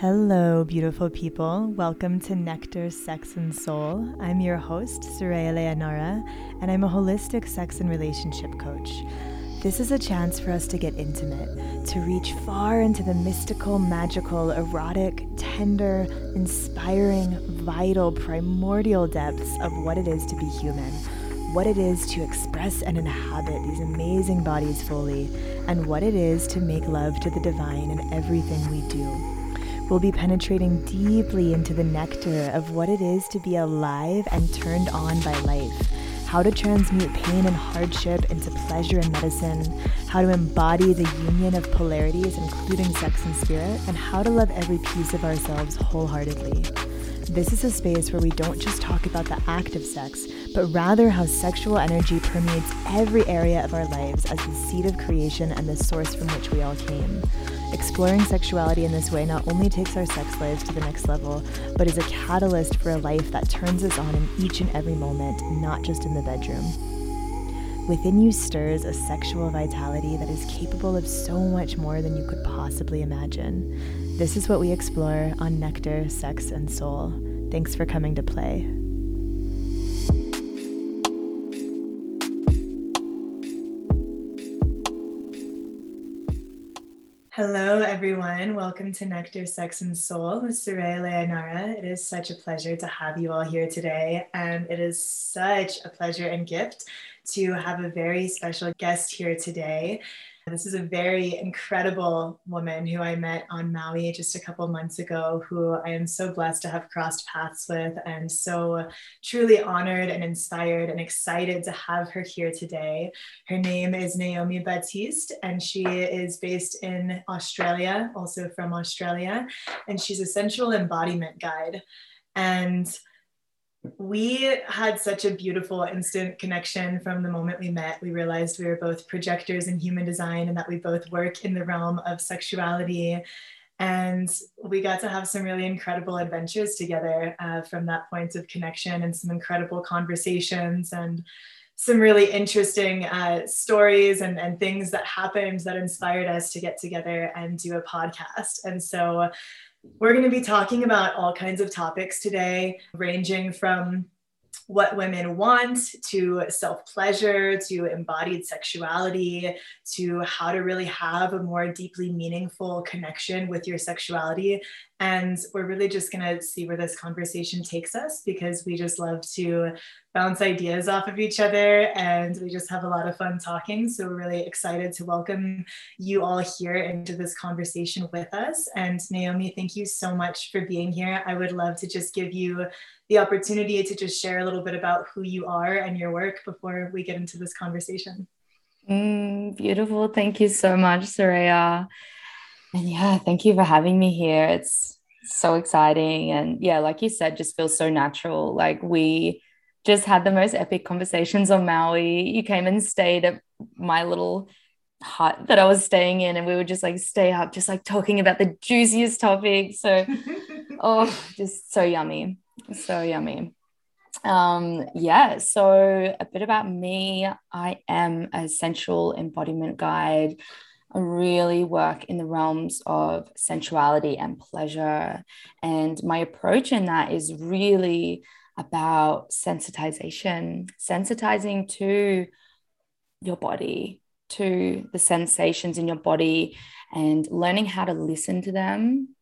Hello, beautiful people. Welcome to Nectar, Sex, and Soul. I'm your host, Soraya Leonora, and I'm a holistic sex and relationship coach. This is a chance for us to get intimate, to reach far into the mystical, magical, erotic, tender, inspiring, vital, primordial depths of what it is to be human, what it is to express and inhabit these amazing bodies fully, and what it is to make love to the divine in everything we do. We'll be penetrating deeply into the nectar of what it is to be alive and turned on by life. How to transmute pain and hardship into pleasure and medicine, how to embody the union of polarities, including sex and spirit, and how to love every piece of ourselves wholeheartedly. This is a space where we don't just talk about the act of sex, but rather how sexual energy permeates every area of our lives as the seed of creation and the source from which we all came. Exploring sexuality in this way not only takes our sex lives to the next level, but is a catalyst for a life that turns us on in each and every moment, not just in the bedroom. Within you stirs a sexual vitality that is capable of so much more than you could possibly imagine. This is what we explore on Nectar, Sex, and Soul. Thanks for coming to play. Hello, everyone. Welcome to Nectar, Sex, and Soul with Soraya Leonora. It is such a pleasure to have you all here today, and it is such a pleasure and gift to have a very special guest here today. This is a very incredible woman who I met on Maui just a couple months ago, who I am so blessed to have crossed paths with, and so truly honored and inspired and excited to have her here today. Her name is Naomi Batiste, and she is based in Australia, also from Australia, and she's a sensual embodiment guide. And we had such a beautiful instant connection from the moment we met. We realized we were both projectors in human design and that we both work in the realm of sexuality. And we got to have some really incredible adventures together uh, from that point of connection and some incredible conversations and some really interesting uh, stories and, and things that happened that inspired us to get together and do a podcast. And so we're going to be talking about all kinds of topics today, ranging from what women want to self pleasure to embodied sexuality to how to really have a more deeply meaningful connection with your sexuality. And we're really just going to see where this conversation takes us because we just love to bounce ideas off of each other and we just have a lot of fun talking. So we're really excited to welcome you all here into this conversation with us. And Naomi, thank you so much for being here. I would love to just give you the opportunity to just share a little bit about who you are and your work before we get into this conversation. Mm, beautiful. Thank you so much, Soraya. And yeah, thank you for having me here. It's so exciting. And yeah, like you said, just feels so natural. Like we just had the most epic conversations on Maui. You came and stayed at my little hut that I was staying in, and we would just like stay up, just like talking about the juiciest topics. So, oh, just so yummy. So yummy. Um, yeah, so a bit about me. I am a sensual embodiment guide. Really work in the realms of sensuality and pleasure. And my approach in that is really about sensitization, sensitizing to your body, to the sensations in your body, and learning how to listen to them.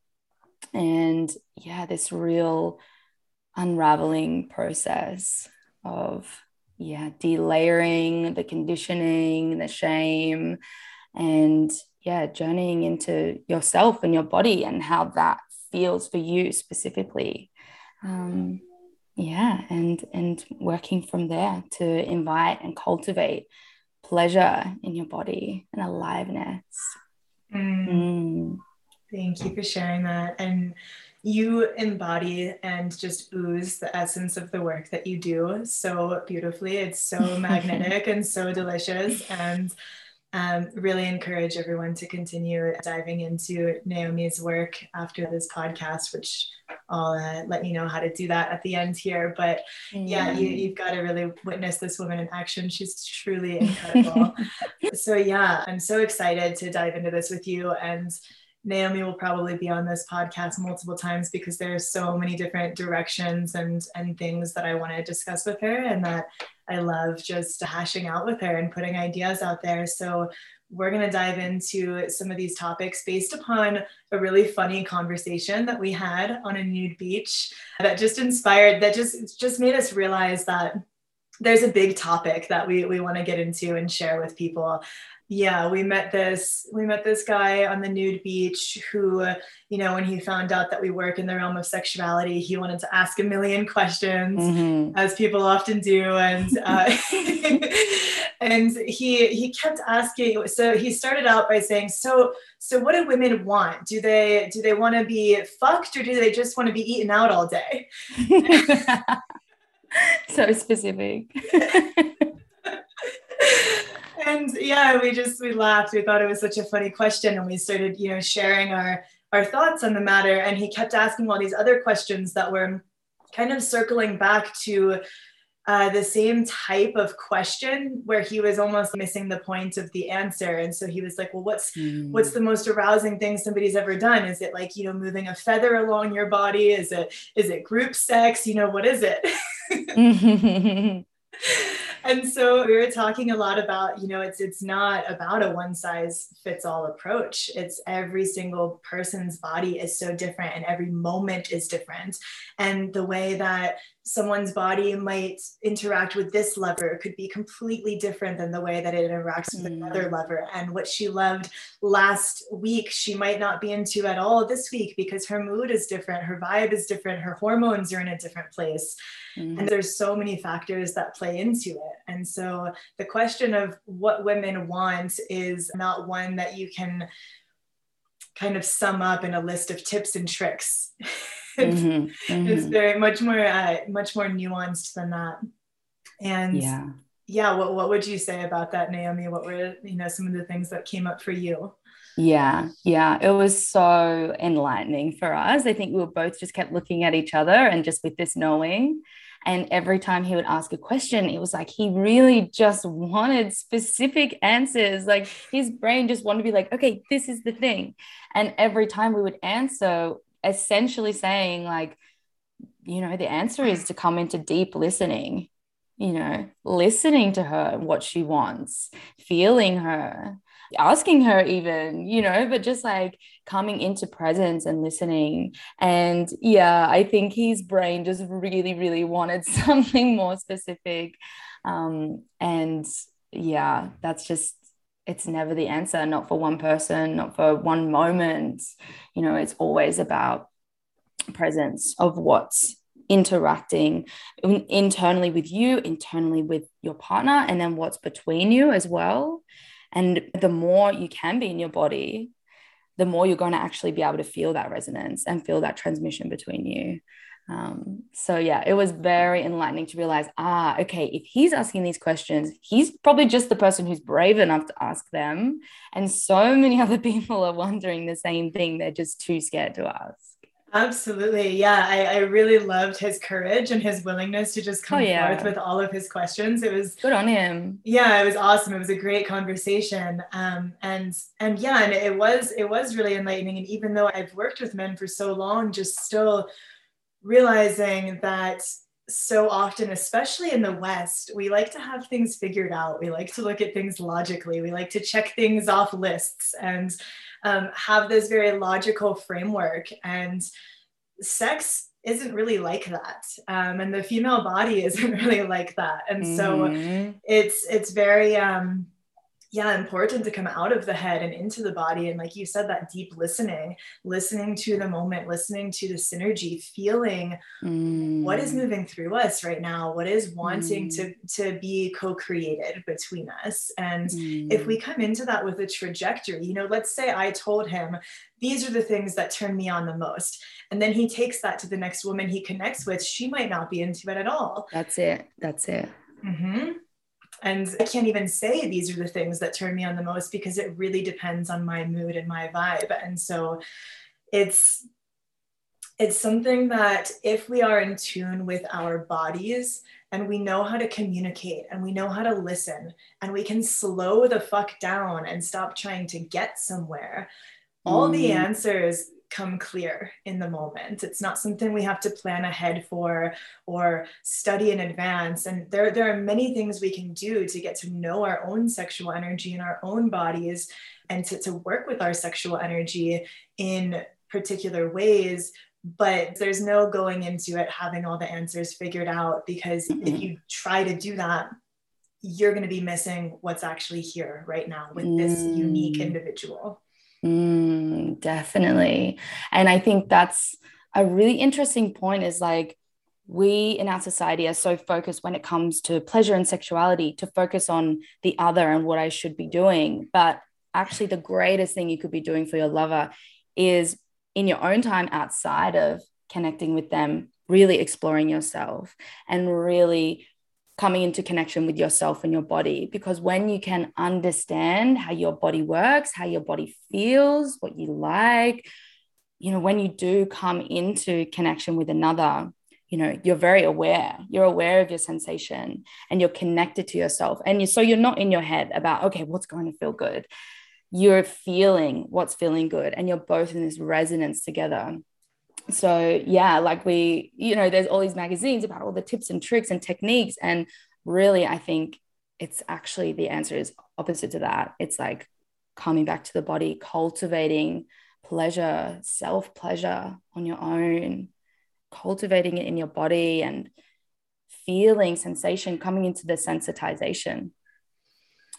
And yeah, this real unraveling process of yeah delayering the conditioning the shame and yeah journeying into yourself and your body and how that feels for you specifically. Um, yeah and and working from there to invite and cultivate pleasure in your body and aliveness. Mm. Mm. thank you for sharing that. And you embody and just ooze the essence of the work that you do so beautifully. It's so magnetic and so delicious. And um, really encourage everyone to continue diving into Naomi's work after this podcast, which I'll uh, let you know how to do that at the end here. But yeah, you, you've got to really witness this woman in action. She's truly incredible. so, yeah, I'm so excited to dive into this with you. And Naomi will probably be on this podcast multiple times because there's so many different directions and and things that I want to discuss with her and that I love just hashing out with her and putting ideas out there. So we're going to dive into some of these topics based upon a really funny conversation that we had on a nude beach that just inspired that just just made us realize that there's a big topic that we, we want to get into and share with people yeah we met this we met this guy on the nude beach who you know when he found out that we work in the realm of sexuality he wanted to ask a million questions mm-hmm. as people often do and uh, and he he kept asking so he started out by saying so so what do women want? Do they do they want to be fucked or do they just want to be eaten out all day? So specific and yeah, we just we laughed. We thought it was such a funny question, and we started, you know, sharing our our thoughts on the matter. And he kept asking all these other questions that were kind of circling back to uh, the same type of question where he was almost missing the point of the answer and so he was like well what's mm. what's the most arousing thing somebody's ever done is it like you know moving a feather along your body is it is it group sex you know what is it and so we were talking a lot about you know it's it's not about a one size fits all approach. It's every single person's body is so different and every moment is different. And the way that someone's body might interact with this lever could be completely different than the way that it interacts with mm. another lever. And what she loved last week, she might not be into at all this week because her mood is different, her vibe is different, her hormones are in a different place. Mm. And there's so many factors that play into it. And so the question of what women want is not one that you can kind of sum up in a list of tips and tricks. mm-hmm, mm-hmm. it's very much more uh, much more nuanced than that and yeah yeah what, what would you say about that naomi what were you know some of the things that came up for you yeah yeah it was so enlightening for us i think we were both just kept looking at each other and just with this knowing and every time he would ask a question, it was like he really just wanted specific answers. Like his brain just wanted to be like, okay, this is the thing. And every time we would answer, essentially saying like you know the answer is to come into deep listening you know listening to her what she wants feeling her asking her even you know but just like coming into presence and listening. And yeah i think his brain just really really wanted something more specific. Um and yeah that's just it's never the answer not for one person not for one moment. You know it's always about presence of what's interacting internally with you internally with your partner and then what's between you as well. And the more you can be in your body the more you're going to actually be able to feel that resonance and feel that transmission between you um, so yeah, it was very enlightening to realize, ah, okay, if he's asking these questions, he's probably just the person who's brave enough to ask them. And so many other people are wondering the same thing. They're just too scared to ask. Absolutely. Yeah. I, I really loved his courage and his willingness to just come oh, yeah. forth with all of his questions. It was good on him. Yeah, it was awesome. It was a great conversation. Um, and and yeah, and it was it was really enlightening. And even though I've worked with men for so long, just still realizing that so often, especially in the West, we like to have things figured out. We like to look at things logically. We like to check things off lists and um, have this very logical framework. And sex isn't really like that, um, and the female body isn't really like that. And mm-hmm. so it's it's very um, yeah important to come out of the head and into the body and like you said that deep listening listening to the moment listening to the synergy feeling mm. what is mm. moving through us right now what is wanting mm. to to be co-created between us and mm. if we mm. come into that with a trajectory you know let's say i told him these are the things that turn me on the most and then he takes that to the next woman he connects with she might not be into it at all that's it that's it mm-hmm. And I can't even say these are the things that turn me on the most because it really depends on my mood and my vibe. And so it's it's something that if we are in tune with our bodies and we know how to communicate and we know how to listen and we can slow the fuck down and stop trying to get somewhere all mm. the answers come clear in the moment. It's not something we have to plan ahead for or study in advance. And there, there are many things we can do to get to know our own sexual energy in our own bodies and to, to work with our sexual energy in particular ways. But there's no going into it having all the answers figured out because mm-hmm. if you try to do that, you're going to be missing what's actually here right now with mm. this unique individual. Mm, definitely. And I think that's a really interesting point is like, we in our society are so focused when it comes to pleasure and sexuality to focus on the other and what I should be doing. But actually, the greatest thing you could be doing for your lover is in your own time outside of connecting with them, really exploring yourself and really coming into connection with yourself and your body. Because when you can understand how your body works, how your body feels, what you like, you know, when you do come into connection with another, you know, you're very aware. You're aware of your sensation and you're connected to yourself. And you, so you're not in your head about, okay, what's going to feel good? You're feeling what's feeling good. And you're both in this resonance together so yeah like we you know there's all these magazines about all the tips and tricks and techniques and really i think it's actually the answer is opposite to that. It's like coming back to the body cultivating pleasure self pleasure on your own cultivating it in your body and feeling sensation coming into the sensitization.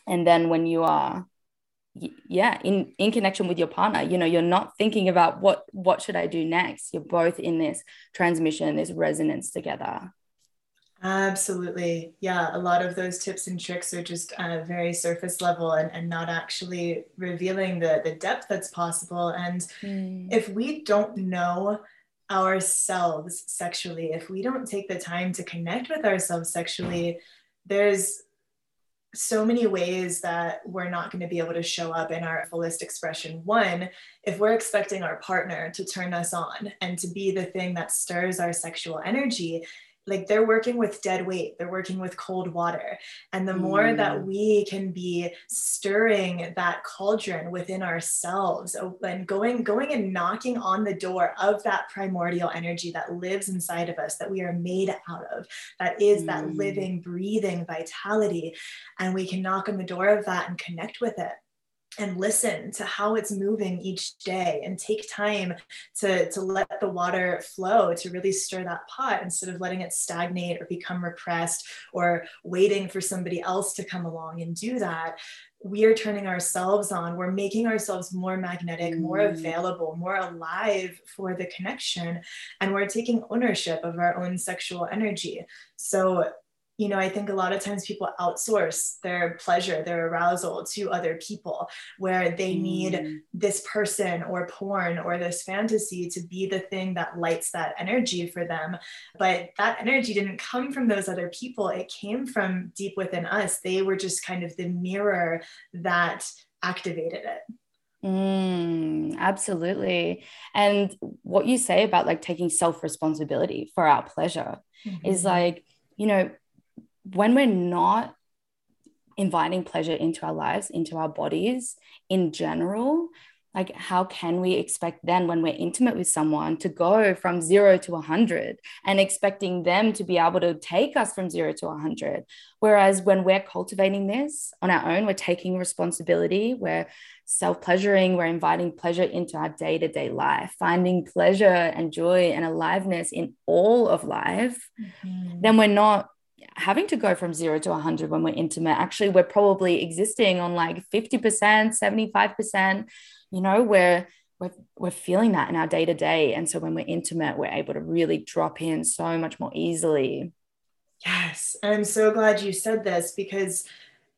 And then when you are yeah in in connection with your partner. You know you're not thinking about what what should i do next. You're both in this transmission this resonance together. Absolutely. Yeah a lot of those tips and tricks are just uh, very surface level and, and not actually revealing the the depth that's possible. And mm. if we don't know ourselves sexually if we don't take the time to connect with ourselves sexually there's so many ways that we're not going to be able to show up in our fullest expression. One, if we're expecting our partner to turn us on and to be the thing that stirs our sexual energy, like they're working with dead weight they're working with cold water and the more mm. that we can be stirring that cauldron within ourselves and going going and knocking on the door of that primordial energy that lives inside of us that we are made out of that is mm. that living breathing vitality and we can knock on the door of that and connect with it and listen to how it's moving each day and take time to, to let the water flow to really stir that pot instead of letting it stagnate or become repressed or waiting for somebody else to come along and do that. We are turning ourselves on. We're making ourselves more magnetic more mm. available more alive for the connection and we're taking ownership of our own sexual energy. So you know, I think a lot of times people outsource their pleasure, their arousal to other people, where they need mm. this person or porn or this fantasy to be the thing that lights that energy for them. But that energy didn't come from those other people, it came from deep within us. They were just kind of the mirror that activated it. Mm, absolutely. And what you say about like taking self responsibility for our pleasure mm-hmm. is like, you know, when we're not inviting pleasure into our lives, into our bodies in general, like how can we expect then when we're intimate with someone to go from zero to 100 and expecting them to be able to take us from zero to 100 whereas when we're cultivating this on our own we're taking responsibility we're self-pleasuring we're inviting pleasure into our day-to-day life finding pleasure and joy and aliveness in all of life mm-hmm. then we're not having to go from zero to 100 when we're intimate. Actually, we're probably existing on like 50%, 75%, you know, we're, we're, we're feeling that in our day to day. And so when we're intimate, we're able to really drop in so much more easily. Yes. I'm so glad you said this because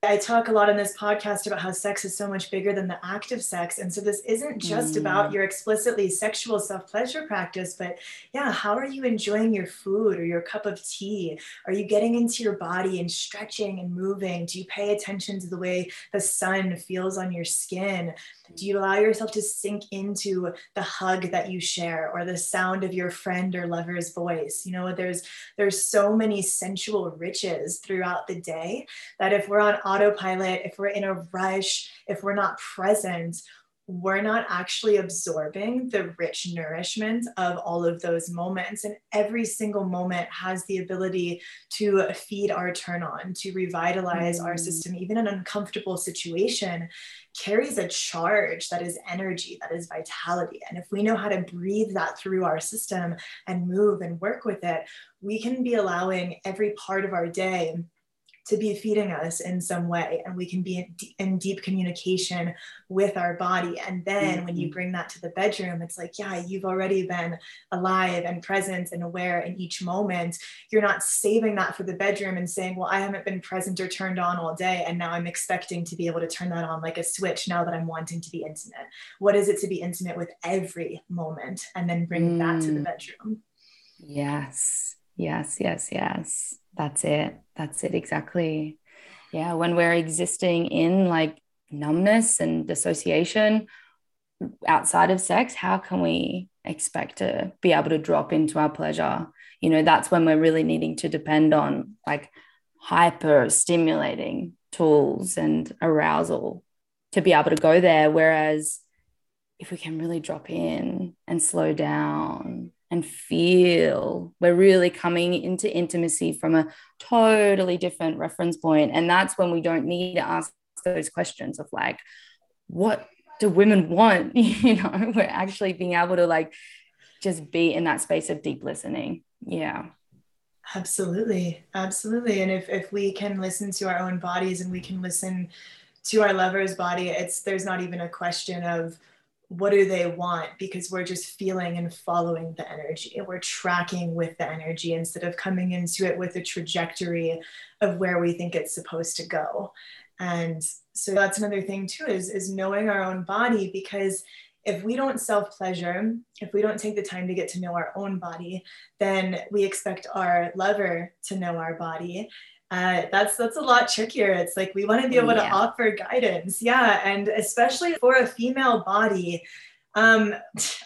I talk a lot in this podcast about how sex is so much bigger than the act of sex. And so this isn't just mm. about your explicitly sexual self pleasure practice, but yeah, how are you enjoying your food or your cup of tea? Are you getting into your body and stretching and moving? Do you pay attention to the way the sun feels on your skin? Do you allow yourself to sink into the hug that you share or the sound of your friend or lover's voice? You know, there's there's so many sensual riches throughout the day that if we're on autopilot, if we're in a rush, if we're not present, we're not actually absorbing the rich nourishment of all of those moments. And every single moment has the ability to feed our turn on, to revitalize mm. our system, even an uncomfortable situation carries a charge that is energy, that is vitality. And if we know how to breathe that through our system and move and work with it, we can be allowing every part of our day to be feeding us in some way and we can be in, in deep communication with our body and then mm-hmm. when you mm-hmm. bring that to the bedroom it's like yeah you've already been alive and present and aware in each moment you're not saving that for the bedroom and saying well i haven't been present or turned on all day and now i'm expecting to be able to turn that on like a switch now that i'm wanting to be intimate what is it to be intimate with every moment and then bring mm. that to the mm. bedroom yes yes yes yes that's it. That's it exactly. Yeah, when we're existing in like numbness and dissociation outside of sex, how can we expect to be able to drop into our pleasure? You know, that's when we're really needing to depend on like hyper stimulating tools and arousal to be able to go there. Whereas if we can really drop in and slow down and feel. We're really coming into intimacy from a totally different reference point. And that's when we don't need to ask those questions of like, what do women want? You know, we're actually being able to like just be in that space of deep listening. Yeah. Absolutely. Absolutely. And if, if we can listen to our own bodies and we can listen to our lover's body, it's there's not even a question of what do they want? Because we're just feeling and following the energy and we're tracking with the energy instead of coming into it with a trajectory of where we think it's supposed to go. And so that's another thing too is is knowing our own body because if we don't self pleasure if we don't take the time to get to know our own body then we expect our lover to know our body uh, that's that's a lot trickier. It's like we want to be able yeah. to offer guidance, yeah, and especially for a female body, um,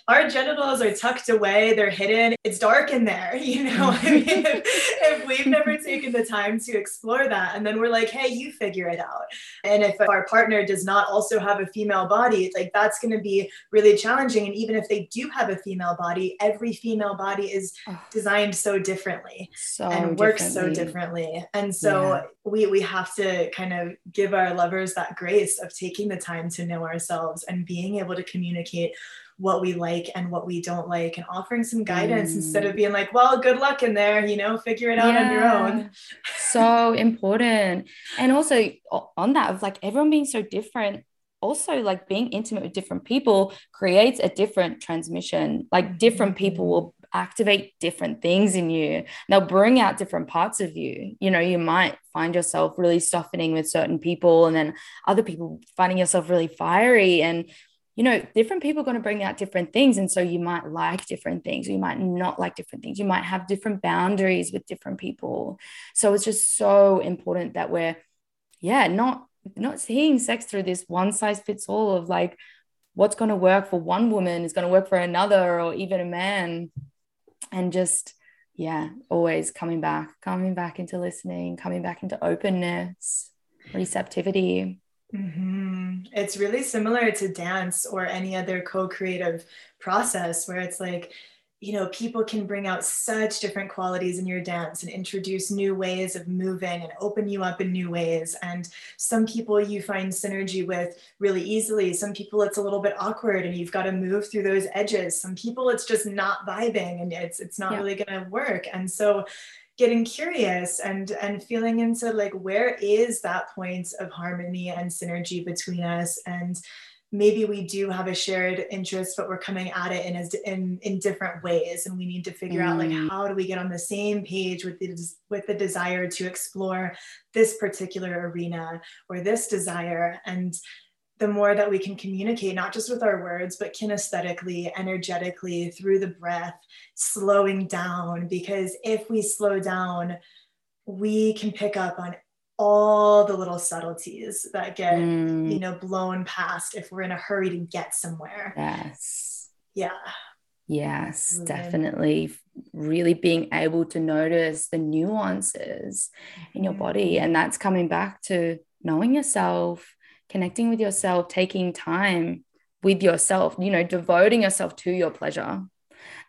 our genitals are tucked away, they're hidden. It's dark in there, you know. I mean, if, if, we've never taken the time to explore that, and then we're like, hey, you figure it out. And if our partner does not also have a female body, like that's going to be really challenging. And even if they do have a female body, every female body is designed so differently so and works so differently. And so yeah. we we have to kind of give our lovers that grace of taking the time to know ourselves and being able to communicate what we like and what we don't like and offering some guidance mm. instead of mm. being like well good luck in there you know figure it out yeah. on your own so important and also on that of like everyone being so different also like being intimate with different people creates a different transmission like different people will activate different things in you they'll bring out different parts of you you know you might find yourself really softening with certain people and then other people finding yourself really fiery and you know, different people are going to bring out different things. And so you might like different things, you might not like different things. You might have different boundaries with different people. So it's just so important that we're, yeah, not not seeing sex through this one size fits all of like what's going to work for one woman is going to work for another or even a man. And just, yeah, always coming back, coming back into listening, coming back into openness, receptivity. Mm-hmm. It's really similar to dance or any other co creative process where it's like, you know, people can bring out such different qualities in your dance and introduce new ways of moving and open you up in new ways. And some people you find synergy with really easily. Some people it's a little bit awkward and you've got to move through those edges. Some people it's just not vibing and it's it's not yeah. really going to work. And so getting curious and and feeling into like where is that point of harmony and synergy between us and maybe we do have a shared interest but we're coming at it in in in different ways and we need to figure mm. out like mm. how do we get on the same page with the with the desire to explore this particular arena or this desire and the more that we can communicate, not just with our words, but kinesthetically, energetically, through the breath, slowing down. Because if we slow down, we can pick up on all the little subtleties that get, mm. you know, blown past if we're in a hurry to get somewhere. Yes. Yeah. Yes, definitely. Really being able to notice the nuances in your body. Mm-hmm. And that's coming back to knowing yourself, connecting with yourself, taking time with yourself, you know, devoting yourself to your pleasure.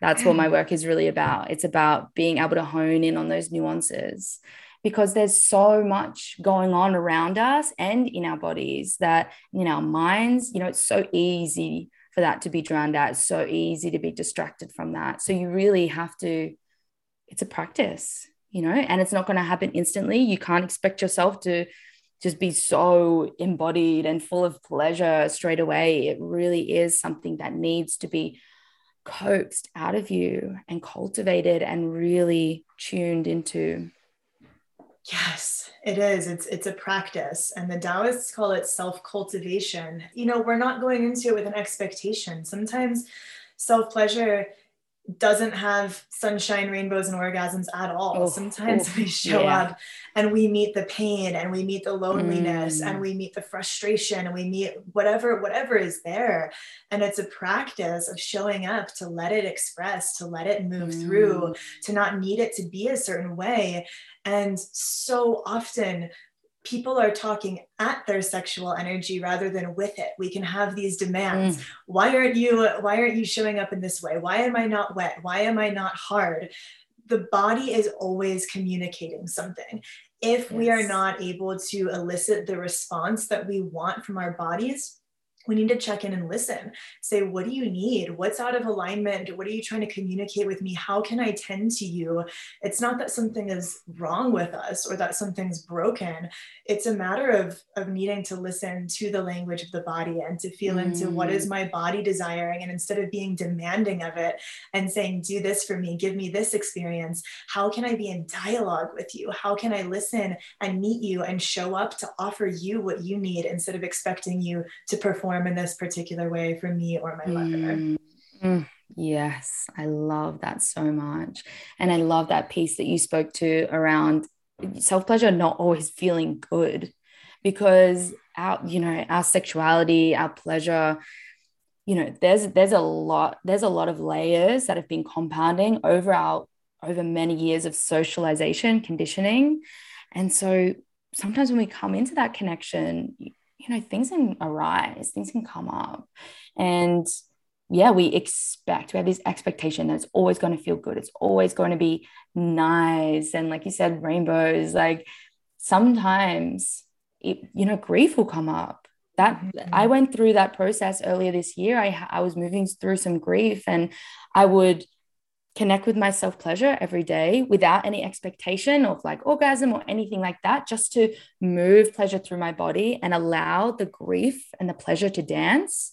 That's what my mm. work is really about. It's about being able to hone in on those nuances because there's so much going on around us and in our bodies that in our minds, you know, it's so easy for that to be drowned out. It's so easy to be distracted from that. So you really have to, it's a practice, you know, and it's not going to happen instantly. You can't expect yourself to just be so embodied and full of pleasure straight away. It really is something that needs to be coaxed out of you and cultivated and really tuned into. Yes, it is. It's it's a practice, and the Taoists call it self cultivation. You know, we're not going into it with an expectation. Sometimes self pleasure doesn't have sunshine, rainbows, and orgasms at all. Oh, Sometimes oh, we show yeah. up and we meet the pain and we meet the loneliness mm. and we meet the frustration and we meet whatever, whatever is there. And it's a practice of showing up to let it express, to let it move mm. through, to not need it to be a certain way. And so often people are talking at their sexual energy rather than with it. We can have these demands. Mm. why aren't you why aren't you showing up in this way? Why am i not wet? Why am i not hard? The body is always communicating something. If yes. we are not able to elicit the response that we want from our bodies we need to check in and listen. Say what do you need? What's out of alignment? What are you trying to communicate with me? How can i tend to you? It's not that something is wrong with us or that something's broken. It's a matter of of needing to listen to the language of the body and to feel mm. into what is mm. my body desiring. And instead of being demanding of it and saying do this for me. Give me this experience. How can i be in dialogue with you? How can i listen and meet you and show up to offer you what you need instead of expecting you to perform perform in this particular way for me or my mother. Mm, mm, yes, I love that so much. And I love that piece that you spoke to around self pleasure not always feeling good because our, you know, our sexuality, our pleasure, you know, there's there's a lot, there's a lot of layers that have been compounding over our over many years of socialization, conditioning. And so sometimes when we come into that connection, you know, things can arise, things can come up. And yeah, we expect, we have this expectation that it's always going to feel good. It's always going to be nice. And like you said, rainbows, like sometimes, it, you know, grief will come up. That mm-hmm. I went through that process earlier this year. I, I was moving through some grief and I would connect with my self pleasure every day without any expectation of like orgasm or anything like that, just to move pleasure through my body and allow the grief and the pleasure to dance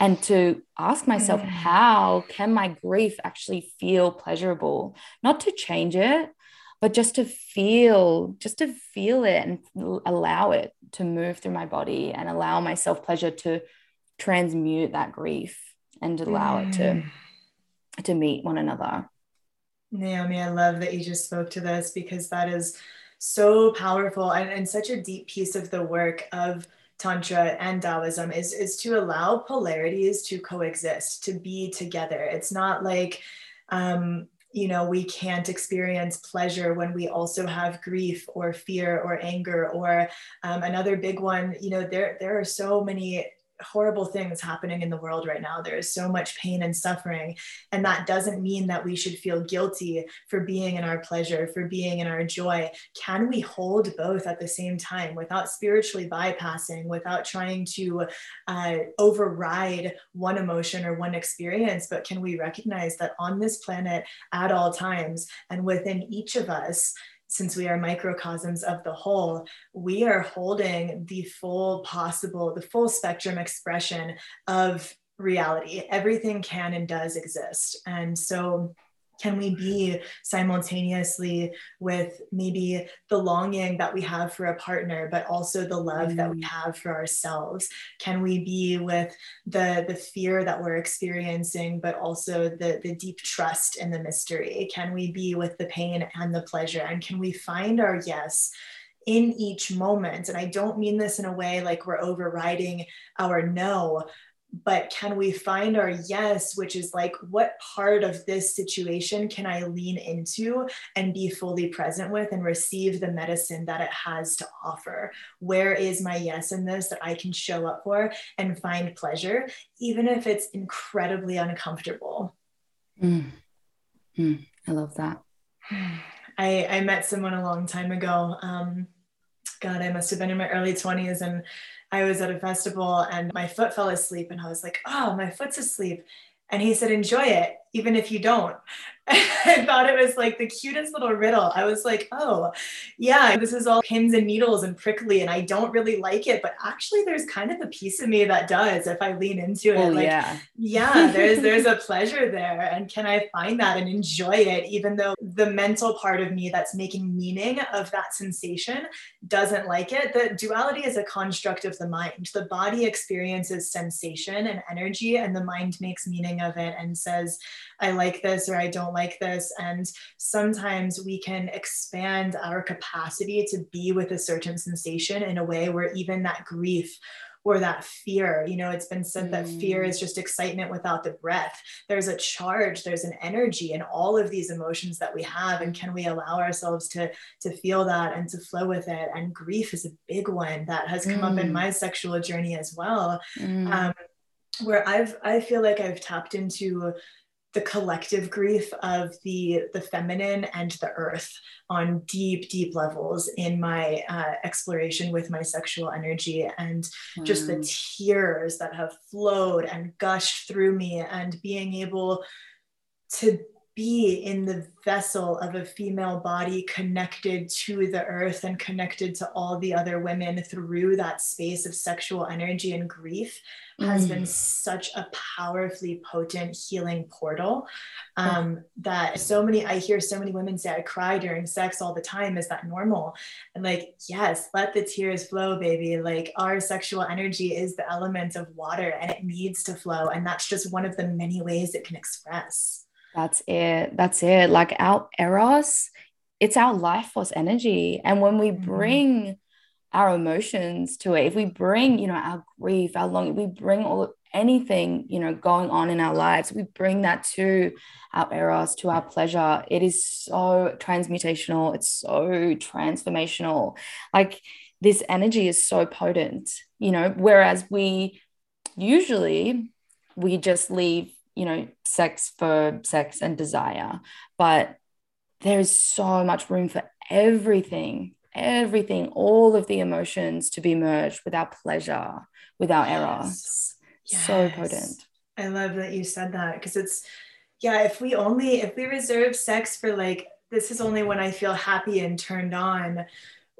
and to ask myself, mm. how can my grief actually feel pleasurable? Not to change it, but just to feel, just to feel it and allow it to move through my body and allow myself pleasure to transmute that grief and allow mm. it to to meet one another. Naomi, I love that you just spoke to this because that is so powerful and, and such a deep piece of the work of Tantra and Taoism is, is to allow polarities to coexist, to be together. It's not like, um, you know, we can't experience pleasure when we also have grief or fear or anger or um, another big one. You know, there there are so many horrible things happening in the world right now. There is so much pain and suffering. And that doesn't mean that we should feel guilty for being in our pleasure, for being in our joy. Can we hold both at the same time without spiritually bypassing, without trying to uh, override one emotion or one experience? But can we recognize that on this planet at all times and within each of us, since we are microcosms of the whole, we are holding the full possible, the full spectrum expression of reality. Everything can and does exist. And so can we be simultaneously with maybe the longing that we have for a partner but also the love mm. that we mm. have for ourselves can we be with the the fear that we're experiencing but also the the deep trust in the mystery can we be with the pain and the pleasure and can we find our yes in each moment and i don't mean this in a way like we're overriding our no but can we find our yes, which is like, what part of this situation can I lean into and be fully present with and receive the medicine that it has to offer? Where is my yes in this that I can show up for and find pleasure, even if it's incredibly uncomfortable? Mm. Mm. I love that. I, I met someone a long time ago. Um, God, I must have been in my early 20s and I was at a festival and my foot fell asleep and I was like, oh, my foot's asleep. And he said, enjoy it, even if you don't. I thought it was like the cutest little riddle. I was like, oh, yeah, this is all pins and needles and prickly, and I don't really like it. But actually, there's kind of a piece of me that does if I lean into it. Oh, like, yeah. yeah, there's there's a pleasure there. And can I find that and enjoy it, even though the mental part of me that's making meaning of that sensation doesn't like it? The duality is a construct of the mind. The body experiences sensation and energy, and the mind makes meaning of it and says, I like this or I don't like this. And sometimes we can expand our capacity to be with a certain sensation in a way where even that grief or that fear. You know, it's been said that fear mm. is just excitement without the breath. There's a charge, there's an energy in all of these emotions that we have. And can we allow ourselves to, to feel that and to flow with it? And grief is a big one that has come mm. up in mm. my sexual journey as well. Mm. Um, where I've I feel like I've tapped into the collective grief of the the feminine and the earth on deep deep levels in my uh, exploration with my sexual energy and mm. just the tears that have flowed and gushed through me and being able to be in the vessel of a female body connected to the earth and connected to all the other women through that space of sexual energy and grief mm. has been such a powerfully potent healing portal. Um, that so many i hear so many women say i cry during sex all the time. Is that normal? And like yes let the tears flow baby. Like our sexual energy is the element of water and it needs to flow. And that's just one of the many ways it can express that's it. That's it. Like our eros, it's our life force energy. And when we mm-hmm. bring our emotions to it, if we bring, you know, our grief, our longing, we bring all anything, you know, going on in our lives, we bring that to our eros, to our pleasure. It is so transmutational. It's so transformational. Like this energy is so potent, you know, whereas we usually we just leave you know, sex for sex and desire. But there is so much room for everything, everything, all of the emotions to be merged with our pleasure, with our yes. eros. Yes. So potent. I love that you said that because it's, yeah, if we only, if we reserve sex for like, this is only when I feel happy and turned on,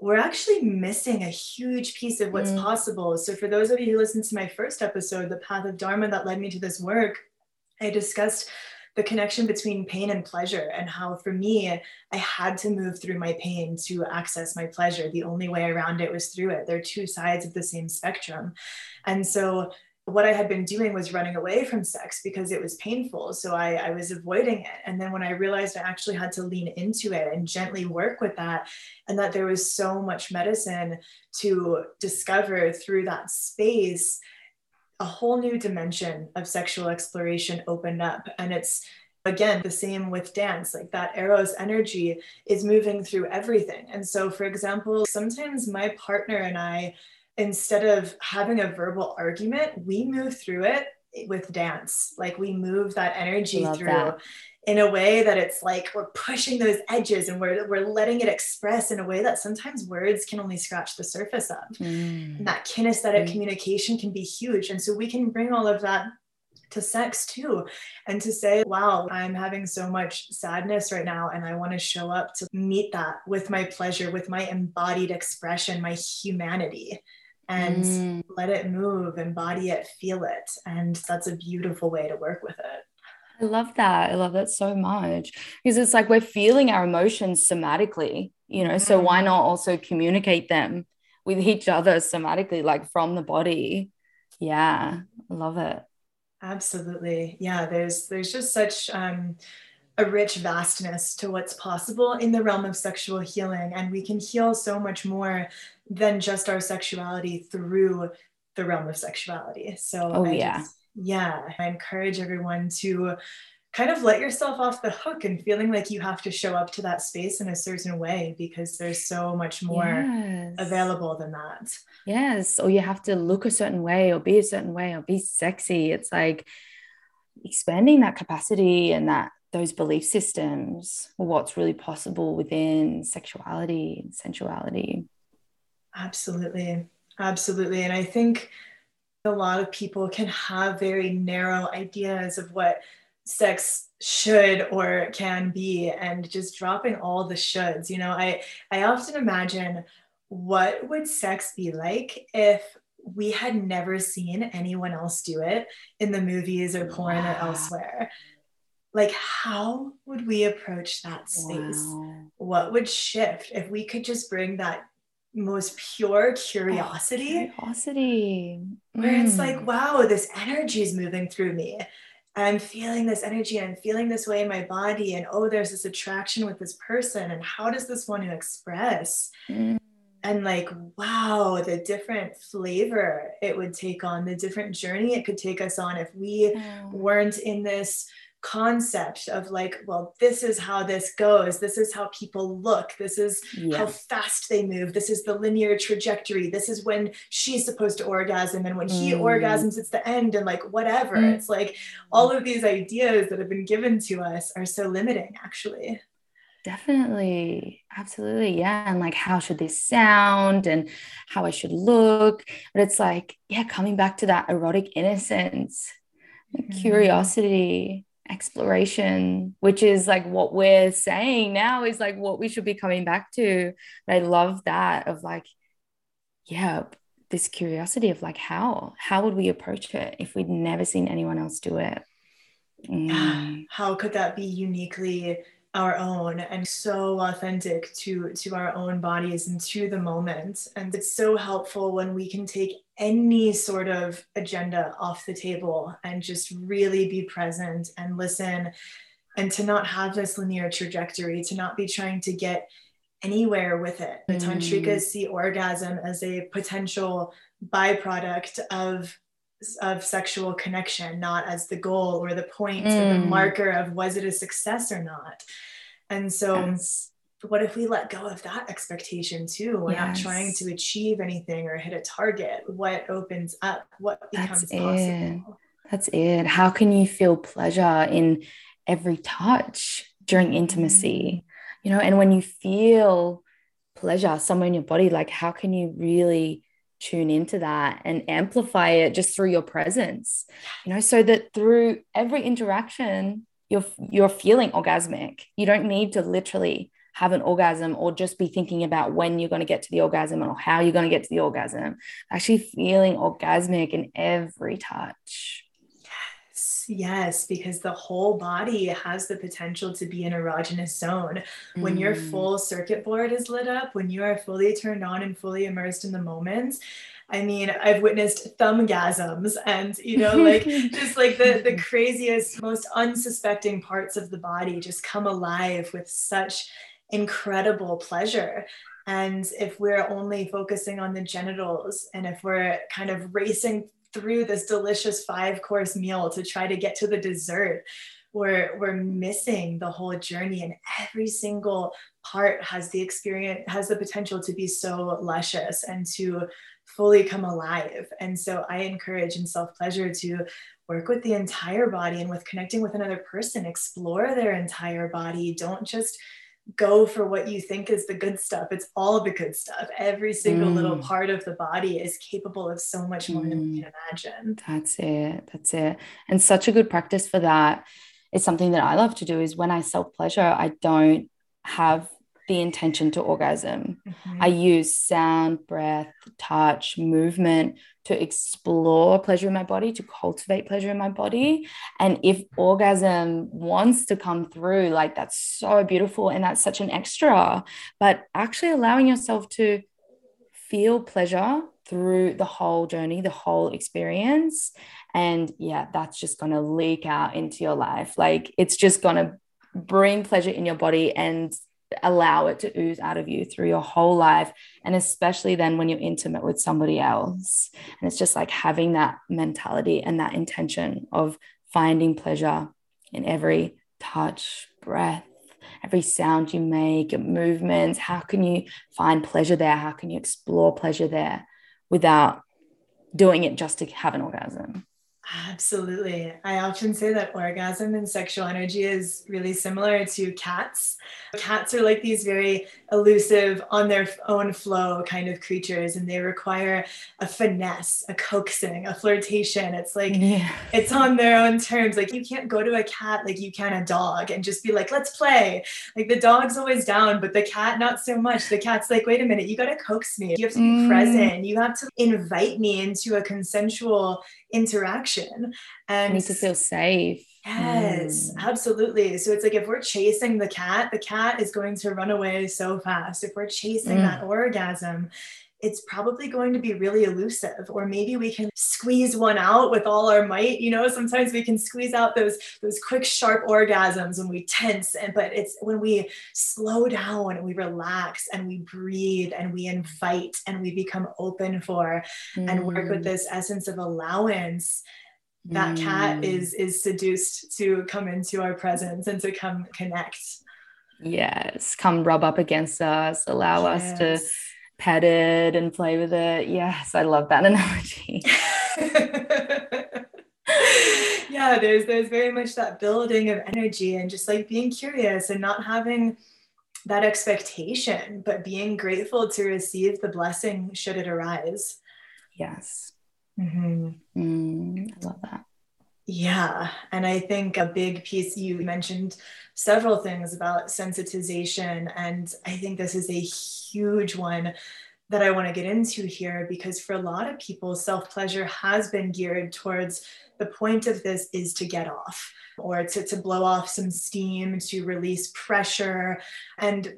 we're actually missing a huge piece of what's mm. possible. So, for those of you who listened to my first episode, The Path of Dharma that led me to this work, I discussed the connection between pain and pleasure and how for me i had to move through my pain to access my pleasure. The only way around it was through it. They're two sides of the same spectrum. And so what i had been doing was running away from sex because it was painful. So I, I was avoiding it. And then when i realized i actually had to lean into it and gently work with that and that there was so much medicine to discover through that space a whole new dimension of sexual exploration opened up. And it's again the same with dance like that eros energy is moving through everything. And so for example sometimes my partner and i instead of having a verbal argument we move through it with dance. Like we move that energy Love through that in a way that it's like we're pushing those edges and we're, we're letting it express in a way that sometimes words can only scratch the surface of. Mm. And that kinesthetic mm. communication can be huge. And so we can bring all of that to sex too and to say wow i'm having so much sadness right now and i want to show up to meet that with my pleasure with my embodied expression my humanity and mm. let it move embody it feel it and that's a beautiful way to work with it I love that. I love that so much because it's like we're feeling our emotions somatically, you know, so why mm-hmm. not also communicate them with each other somatically, like from the body? Yeah, I love it. Absolutely. Yeah, there's there's just such um a rich vastness to what's possible in the realm of sexual healing and we can heal so much more than just our sexuality through the realm of sexuality. So oh, I yeah. Just, Yeah, I encourage everyone to kind of let yourself off the hook and feeling like you have to show up to that space in a certain way because there's so much more yes. available than that. Yes, or you have to look a certain way or be a certain way or be sexy. It's like expanding that capacity and that those belief systems what's really possible within sexuality and sensuality absolutely absolutely and i think a lot of people can have very narrow ideas of what sex should or can be and just dropping all the shoulds you know i i often imagine what would sex be like if we had never seen anyone else do it in the movies or porn wow. or elsewhere like how would we approach that space wow. what would shift if we could just bring that most pure curiosity oh, curiosity where mm. it's like mm. wow this energy is moving through me I'm feeling this energy I'm feeling this way in my body. And oh, there's this attraction with this person. And how does this want to express? Mm and like wow the different flavor it would take on the different journey it could take us on if we mm. weren't in this concept of like well this is how this goes this is how people look this is yeah. how fast they move this is the linear trajectory this is when she's supposed to orgasm and when he mm. orgasms it's the end and like whatever mm. it's like all of these ideas that have been given to us are so limiting actually Definitely. Absolutely. Yeah. And like, how should this sound and how I should look? But it's like, yeah, coming back to that erotic innocence, mm-hmm. curiosity, exploration, which is like what we're saying now is like what we should be coming back to. But I love that of like, yeah, this curiosity of like, how? How would we approach it if we'd never seen anyone else do it? Mm. How could that be uniquely our own and so authentic to to our own bodies and to the moment and it's so helpful when we can take any sort of agenda off the table and just really be present and listen and to not have this linear trajectory to not be trying to get anywhere with it the mm. tantrikas see orgasm as a potential byproduct of of sexual connection, not as the goal or the point mm. or the mm. marker of was it a success or not. And so, yes. what if we let go of that expectation too? We're yes. not trying to achieve anything or hit a target. What opens up? What becomes That's possible? It. That's it. How can you feel pleasure in every touch during intimacy? Mm. You know, and when you feel pleasure somewhere in your body, like how can you really tune into that and amplify it just through your presence you know so that through every interaction you're you're feeling orgasmic. You don't need to literally have an orgasm or just be thinking about when you're going to get to the orgasm or how you're going to get to the orgasm. Actually feeling orgasmic in every touch yes, because the whole body has the potential to be an erogenous zone. When mm. your full circuit board is lit up, when you are fully turned on and fully immersed in the moment, I mean, I've witnessed thumbgasms and, you know, like just like the, the craziest, most unsuspecting parts of the body just come alive with such incredible pleasure. And if we're only focusing on the genitals and if we're kind of racing through this delicious five course meal to try to get to the dessert we're we're missing the whole journey. And every single part has the experience has the potential to be so luscious and to fully come alive. And so i encourage in self pleasure to work with the entire body and with connecting with another person explore their entire body. Don't just go for what you think is the good stuff. It's all the good stuff. Every single mm. little part of the body is capable of so much more mm. than we can imagine. That's it. That's it. And such a good practice for that is something that I love to do is when I self pleasure, I don't have the intention to orgasm. Mm-hmm. I use sound, breath, touch, movement to explore pleasure in my body, to cultivate pleasure in my body. And if orgasm wants to come through, like that's so beautiful and that's such an extra. But actually allowing yourself to feel pleasure through the whole journey, the whole experience. And yeah, that's just going to leak out into your life. Like it's just going to bring pleasure in your body and allow it to ooze out of you through your whole life. And especially then when you're intimate with somebody else. And it's just like having that mentality and that intention of finding pleasure in every touch, breath, every sound you make, movements. How can you find pleasure there? How can you explore pleasure there without doing it just to have an orgasm? Absolutely. I often say that orgasm and sexual energy is really similar to cats. Cats are like these very elusive, on their own flow kind of creatures, and they require a finesse, a coaxing, a flirtation. It's like yeah. it's on their own terms. Like you can't go to a cat like you can a dog and just be like, let's play. Like the dog's always down, but the cat, not so much. The cat's like, wait a minute, you got to coax me. You have to be mm. present. You have to invite me into a consensual interaction. And I need to feel safe yes mm. absolutely so it's like if we're chasing the cat the cat is going to run away so fast if we're chasing mm. that orgasm it's probably going to be really elusive or maybe we can squeeze one out with all our might you know sometimes we can squeeze out those those quick sharp orgasms when we tense and but it's when we slow down and we relax and we breathe and we invite and we become open for mm. and work with mm. this essence of allowance that mm. cat is is seduced to come into our presence and to come connect yes come rub up against us allow yes. us to pet it and play with it. Yes, I love that analogy. yeah, there's there's very much that building of energy and just like being curious and not having that expectation, but being grateful to receive the blessing should it arise. Yes. Mm-hmm. Mm, I love that. Yeah. And I think a big piece you mentioned several things about sensitization. And I think this is a huge one that I want to get into here because for a lot of people, self pleasure has been geared towards the point of this is to get off or to, to blow off some steam, to release pressure. And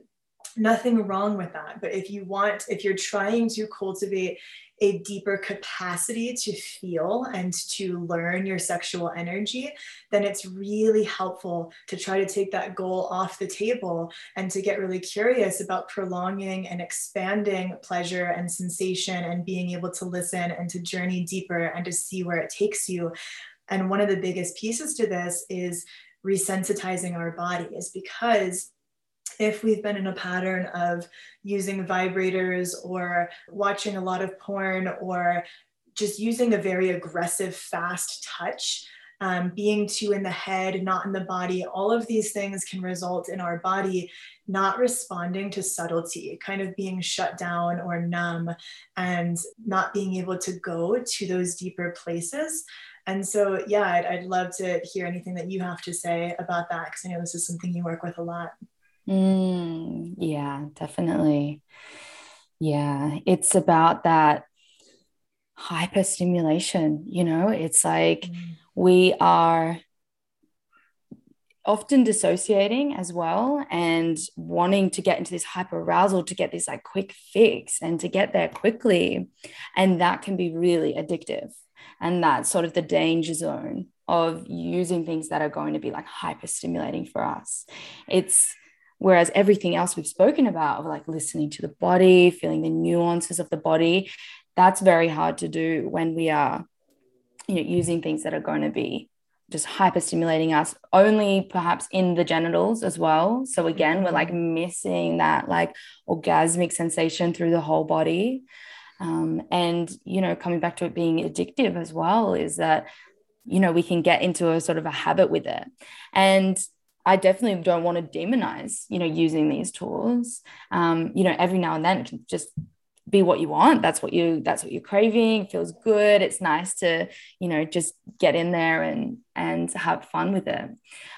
nothing wrong with that. But if you want, if you're trying to cultivate a deeper capacity to feel and to learn your sexual energy, then it's really helpful to try to take that goal off the table and to get really curious about prolonging and expanding pleasure and sensation and being able to listen and to journey deeper and to see where it takes you. And one of the biggest pieces to this is resensitizing our bodies because if we've been in a pattern of using vibrators or watching a lot of porn or just using a very aggressive, fast touch, um, being too in the head, not in the body, all of these things can result in our body not responding to subtlety, kind of being shut down or numb, and not being able to go to those deeper places. And so, yeah, I'd, I'd love to hear anything that you have to say about that because I know this is something you work with a lot. Mm, yeah, definitely. Yeah, it's about that hyper stimulation. You know, it's like mm. we are often dissociating as well and wanting to get into this hyper arousal to get this like quick fix and to get there quickly. And that can be really addictive. And that's sort of the danger zone of using things that are going to be like hyper stimulating for us. It's Whereas everything else we've spoken about, of like listening to the body, feeling the nuances of the body, that's very hard to do when we are, you know, using things that are going to be just hyper stimulating us only perhaps in the genitals as well. So again, we're like mm-hmm. missing that like orgasmic sensation through the whole body. Um, and you know, coming back to it being addictive as well is that you know we can get into a sort of a habit with it and I definitely don't want to demonize, you know, using these tools. Um, you know, every now and then it can just be what you want. That's what you that's what you're craving. It feels good. It's nice to, you know, just get in there and and have fun with it.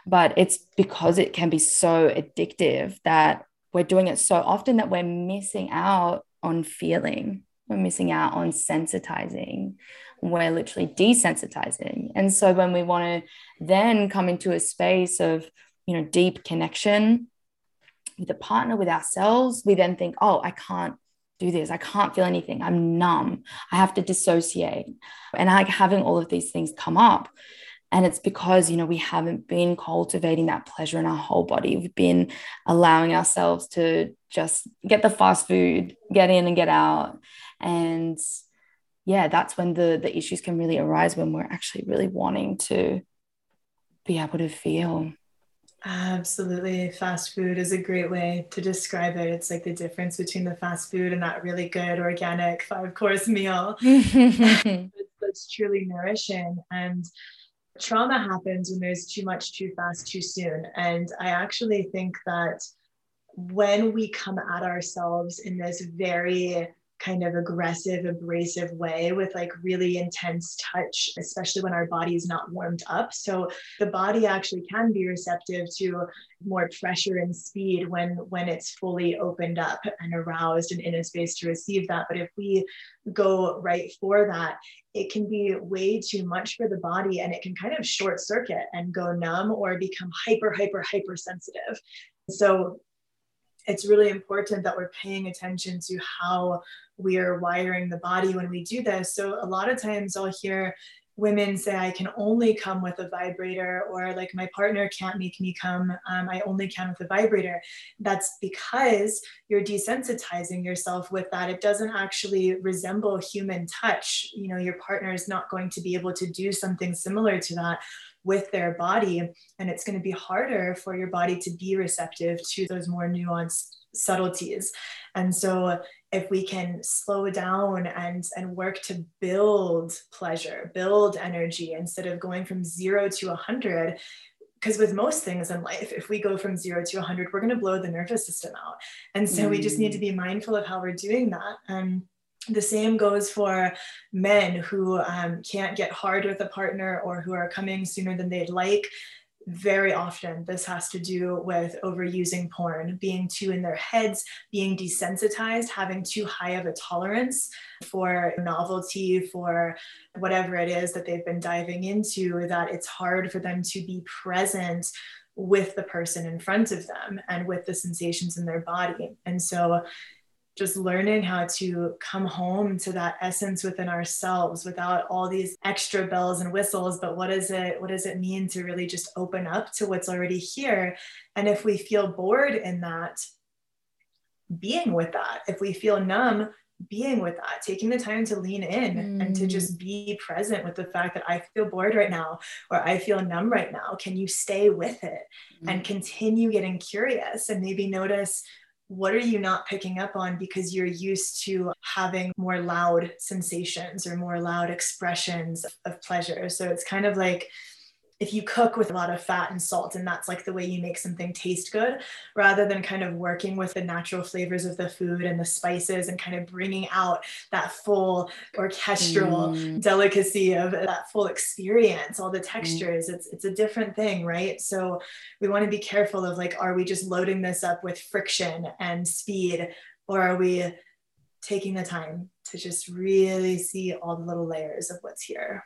But it's because it can be so addictive that we're doing it so often that we're missing out on feeling. We're missing out on sensitizing. We're literally desensitizing. And so when we want to then come into a space of you know deep connection with a partner with ourselves we then think oh i can't do this. I can't feel anything. I'm numb. I have to dissociate. And like having all of these things come up. And it's because you know we haven't been cultivating that pleasure in our whole body. We've been allowing ourselves to just get the fast food get in and get out. And yeah that's when the the issues can really arise when we're actually really wanting to be able to feel Absolutely. Fast food is a great way to describe it. It's like the difference between the fast food and that really good organic five course meal um, that's truly nourishing. And trauma happens when there's too much too fast too soon. And I actually think that when we come at ourselves in this very kind of aggressive, abrasive way with like really intense touch, especially when our body is not warmed up. So the body actually can be receptive to more pressure and speed when when it's fully opened up and aroused and in a space to receive that. But if we go right for that, it can be way too much for the body and it can kind of short circuit and go numb or become hyper, hyper, hypersensitive. So it's really important that we're paying attention to how we are wiring the body when we do this. So a lot of times I'll hear women say i can only come with a vibrator or like my partner can't make me come um, i only can with a vibrator that's because you're desensitizing yourself with that it doesn't actually resemble human touch you know your partner is not going to be able to do something similar to that with their body. And it's going to be harder for your body to be receptive to those more nuanced subtleties. And so if we can slow down and and work to build pleasure, build energy instead of going from 0 to 100 because with most things in life if we go from 0 to 100 we're going to blow the nervous system out. And so mm. we just need to be mindful of how we're doing that. And the same goes for men who um, can't get hard with a partner or who are coming sooner than they'd like. Very often, this has to do with overusing porn, being too in their heads, being desensitized, having too high of a tolerance for novelty, for whatever it is that they've been diving into, that it's hard for them to be present with the person in front of them and with the sensations in their body. And so just learning how to come home to that essence within ourselves without all these extra bells and whistles but what is it what does it mean to really just open up to what's already here and if we feel bored in that being with that if we feel numb being with that taking the time to lean in mm. and to just mm. be present with the fact that i feel bored right now or i feel numb right now can you stay with it mm. and continue getting curious and maybe notice what are you not picking up on because you're used to having more loud sensations or more loud expressions of pleasure? So it's kind of like if you cook with a lot of fat and salt and that's like the way you make something taste good rather than kind of working with the natural flavors of the food and the spices and kind of bringing out that full orchestral mm. delicacy of that full experience all the mm. textures mm. it's it's a different thing right so we want to be careful of like are we just loading this up with friction and speed or are we taking the time to just really see all the little layers of what's here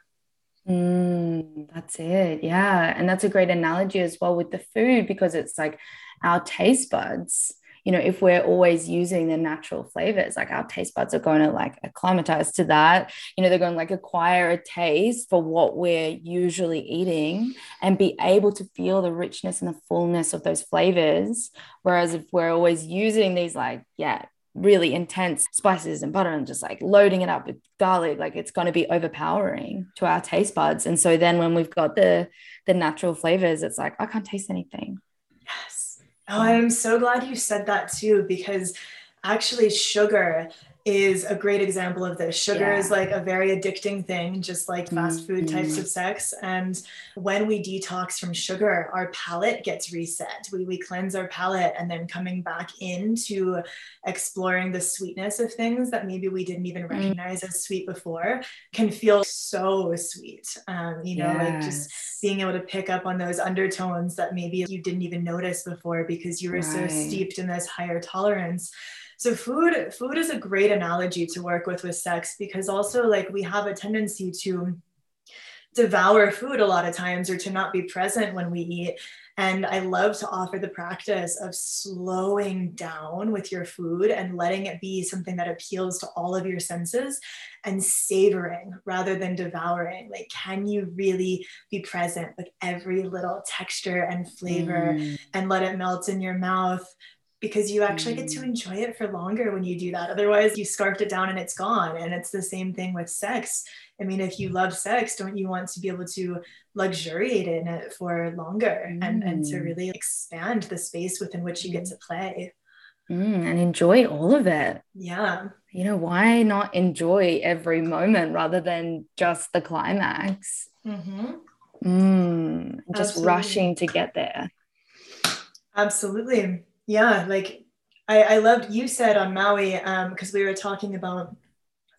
Mm, that's it. Yeah. And that's a great analogy as well with the food because it's like our taste buds, you know, if we're always using the natural flavors, like our taste buds are going to like acclimatize to that. You know, they're going to like acquire a taste for what we're usually eating and be able to feel the richness and the fullness of those flavors. Whereas if we're always using these, like, yeah, really intense spices and butter and just like loading it up with garlic like it's going to be overpowering to our taste buds. And so then when we've got the the natural flavors it's like i can't taste anything. Yes. Oh i'm so glad you said that too because actually sugar is a great example of this. Sugar yeah. is like a very addicting thing, just like fast food mm-hmm. types of sex. And when we detox from sugar, our palate gets reset. We, we cleanse our palate and then coming back into exploring the sweetness of things that maybe we didn't even mm-hmm. recognize as sweet before can feel so sweet. Um, you know, yes. like just being able to pick up on those undertones that maybe you didn't even notice before because you were right. so steeped in this higher tolerance so food food is a great analogy to work with with sex because also like we have a tendency to devour food a lot of times or to not be present when we eat And I love to offer the practice of slowing down with your food and letting it be something that appeals to all of your senses and savoring rather than devouring. Like, can you really be present with every little texture and flavor mm. and let it melt in your mouth? Because you actually get to mm. enjoy it for longer when you do that. Otherwise, you scarfed it down and it's gone. And it's the same thing with sex. I mean, if you love sex, don't you want to be able to luxuriate in it for longer mm. and, and to mm. really expand the space within which you get to play? Mm, and enjoy all of it. Yeah. You know, why not enjoy every moment rather than just the climax? Mm-hmm. Mm, just Absolutely. rushing to get there. Absolutely yeah like i i loved you said on maui um because we were talking about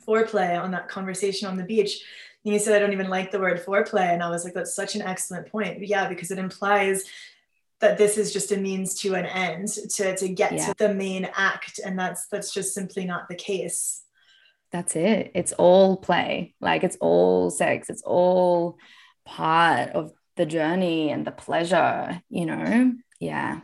foreplay on that conversation on the beach and you said i don't even like the word foreplay and i was like that's such an excellent point. Yeah because it implies that this is just a means to an end to to get yeah. to the main act and that's that's just simply not the case. That's it. It's all play. Like it's all sex. It's all part of the journey and the pleasure you know? Yeah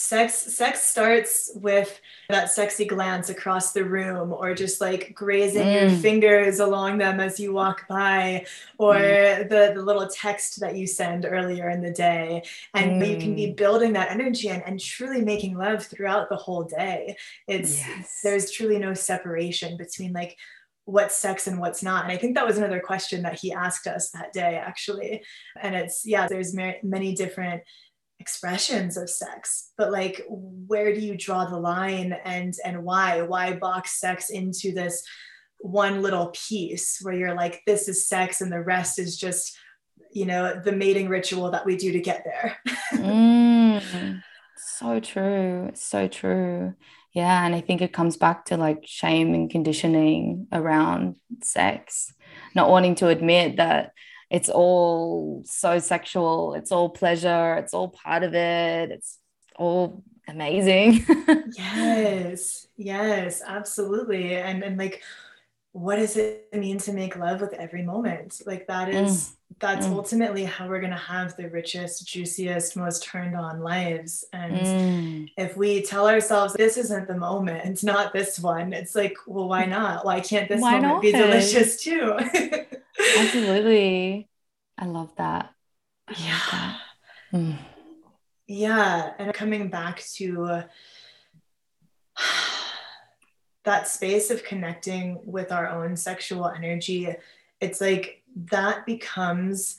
sex sex starts with that sexy glance across the room or just like grazing mm. your fingers along them as you walk by or mm. the, the little text that you send earlier in the day and mm. you can be mm. building that energy and, and truly making love throughout the whole day it's yes. there's truly no separation between like what's sex and what's not and i think that was another question that he asked us that day actually and it's yeah there's many different expressions of sex but like where do you draw the line and and why? Why box sex into this one little piece where you're like this is sex and the rest is just you know the mating ritual that we do to get there? Mm, so true. So true. Yeah and i think it comes back to like shame and conditioning around sex not wanting to admit that it's all so sexual it's all pleasure it's all part of it it's all amazing yes yes absolutely and and like what does it mean to make love with every moment like that is mm. that's mm. ultimately how we're going to have the richest juiciest most turned on lives and mm. if we tell ourselves this isn't the moment it's not this one it's like well why not why can't this why moment not? be delicious too Absolutely. I love that. I yeah. Love that. Mm. Yeah. And coming back to that space of connecting with our own sexual energy, it's like that becomes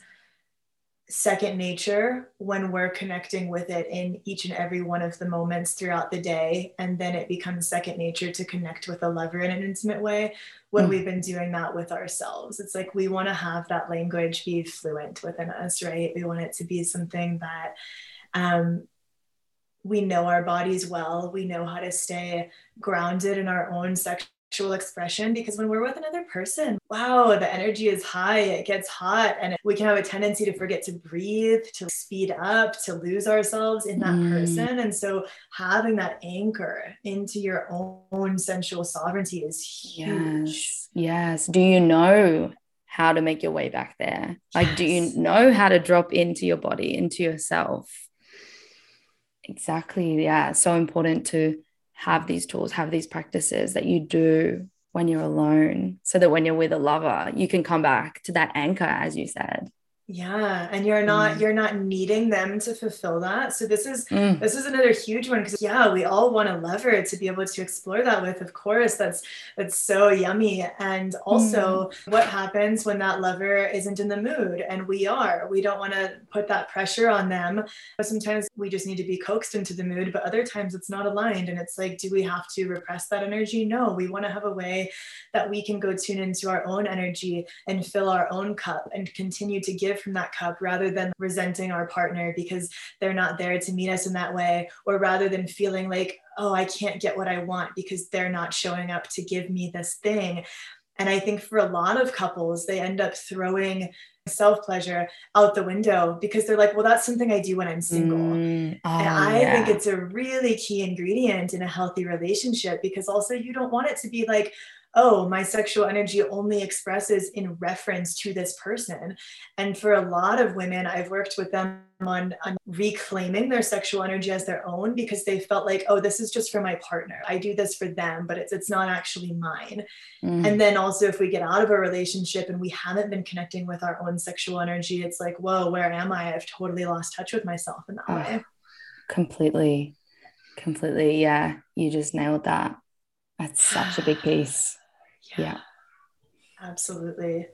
second nature when we're connecting with it in each and every one of the moments throughout the day. And then it becomes second nature to connect with a lover in an intimate way when mm. we've been doing that with ourselves. It's like we want to have that language be fluent within us, right? We want it to be something that um, we know our bodies well, we know how to stay grounded in our own sexual sexual expression because when we're with another person, wow, the energy is high, it gets hot, and we can have a tendency to forget to breathe, to speed up, to lose ourselves in that mm. person. And so having that anchor into your own sensual sovereignty is huge. Yes. yes. Do you know how to make your way back there? Like, yes. do you know how to drop into your body, into yourself? Exactly. Yeah. So important to have these tools, have these practices that you do when you're alone, so that when you're with a lover, you can come back to that anchor, as you said yeah and you're not mm. you're not needing them to fulfill that. So this is mm. this is another huge one because yeah we all want a lover to be able to explore that with of course. That's that's so yummy. And also mm. what happens when that lover isn't in the mood? And we are. We don't want to put that pressure on them. But sometimes we just need to be coaxed into the mood but other times it's not aligned. And it's like do we have to repress that energy? No we want to have a way that we can go tune into our own energy and fill our own cup and continue to give from that cup rather than resenting our partner because they're not there to meet us in that way, or rather than feeling like, oh, I can't get what I want because they're not showing up to give me this thing. And I think for a lot of couples, they end up throwing self pleasure out the window because they're like, well, that's something I do when I'm single. Mm, oh, and I yeah. think it's a really key ingredient in a healthy relationship because also you don't want it to be like, oh, my sexual energy only expresses in reference to this person. And for a lot of women, I've worked with them on, on, reclaiming their sexual energy as their own because they felt like, oh, this is just for my partner. I do this for them, but it's it's not actually mine. Mm. And then also if we get out of a relationship and we haven't been connecting with our own sexual energy, it's like, whoa, where am I? I've totally lost touch with myself in that oh, way. Completely. Completely. Yeah. You just nailed that. That's such a big piece. Yeah. yeah. Absolutely.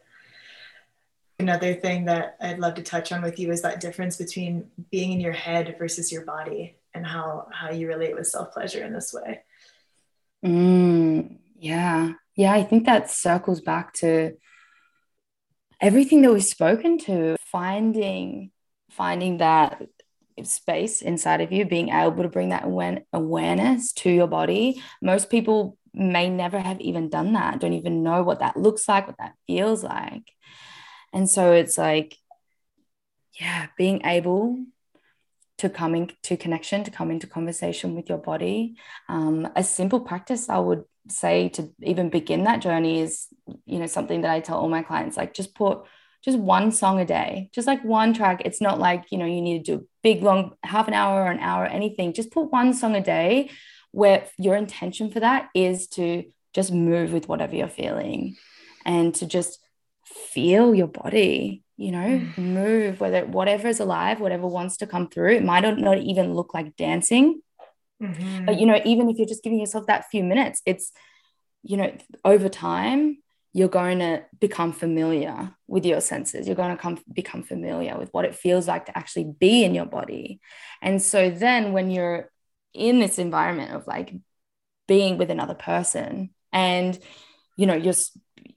Another thing that I'd love to touch on with you is that difference between being in your head versus your body and how how you relate with self-pleasure in this way. Mm, yeah. Yeah, I think that circles back to everything that we've spoken to, finding finding that space inside of you, being able to bring that awareness to your body. Most people may never have even done that, don't even know what that looks like, what that feels like. And so it's like, yeah, being able to come into connection, to come into conversation with your body. Um, a simple practice I would say to even begin that journey is, you know, something that I tell all my clients like just put just one song a day, just like one track. It's not like, you know, you need to do a big, long, half an hour or an hour, or anything. Just put one song a day where your intention for that is to just move with whatever you're feeling and to just feel your body, you know, mm. move, whether whatever is alive, whatever wants to come through. It might not even look like dancing. Mm-hmm. But you know, even if you're just giving yourself that few minutes, it's you know, over time, you're going to become familiar with your senses. You're going to come become familiar with what it feels like to actually be in your body. And so then when you're in this environment of like being with another person and you know you're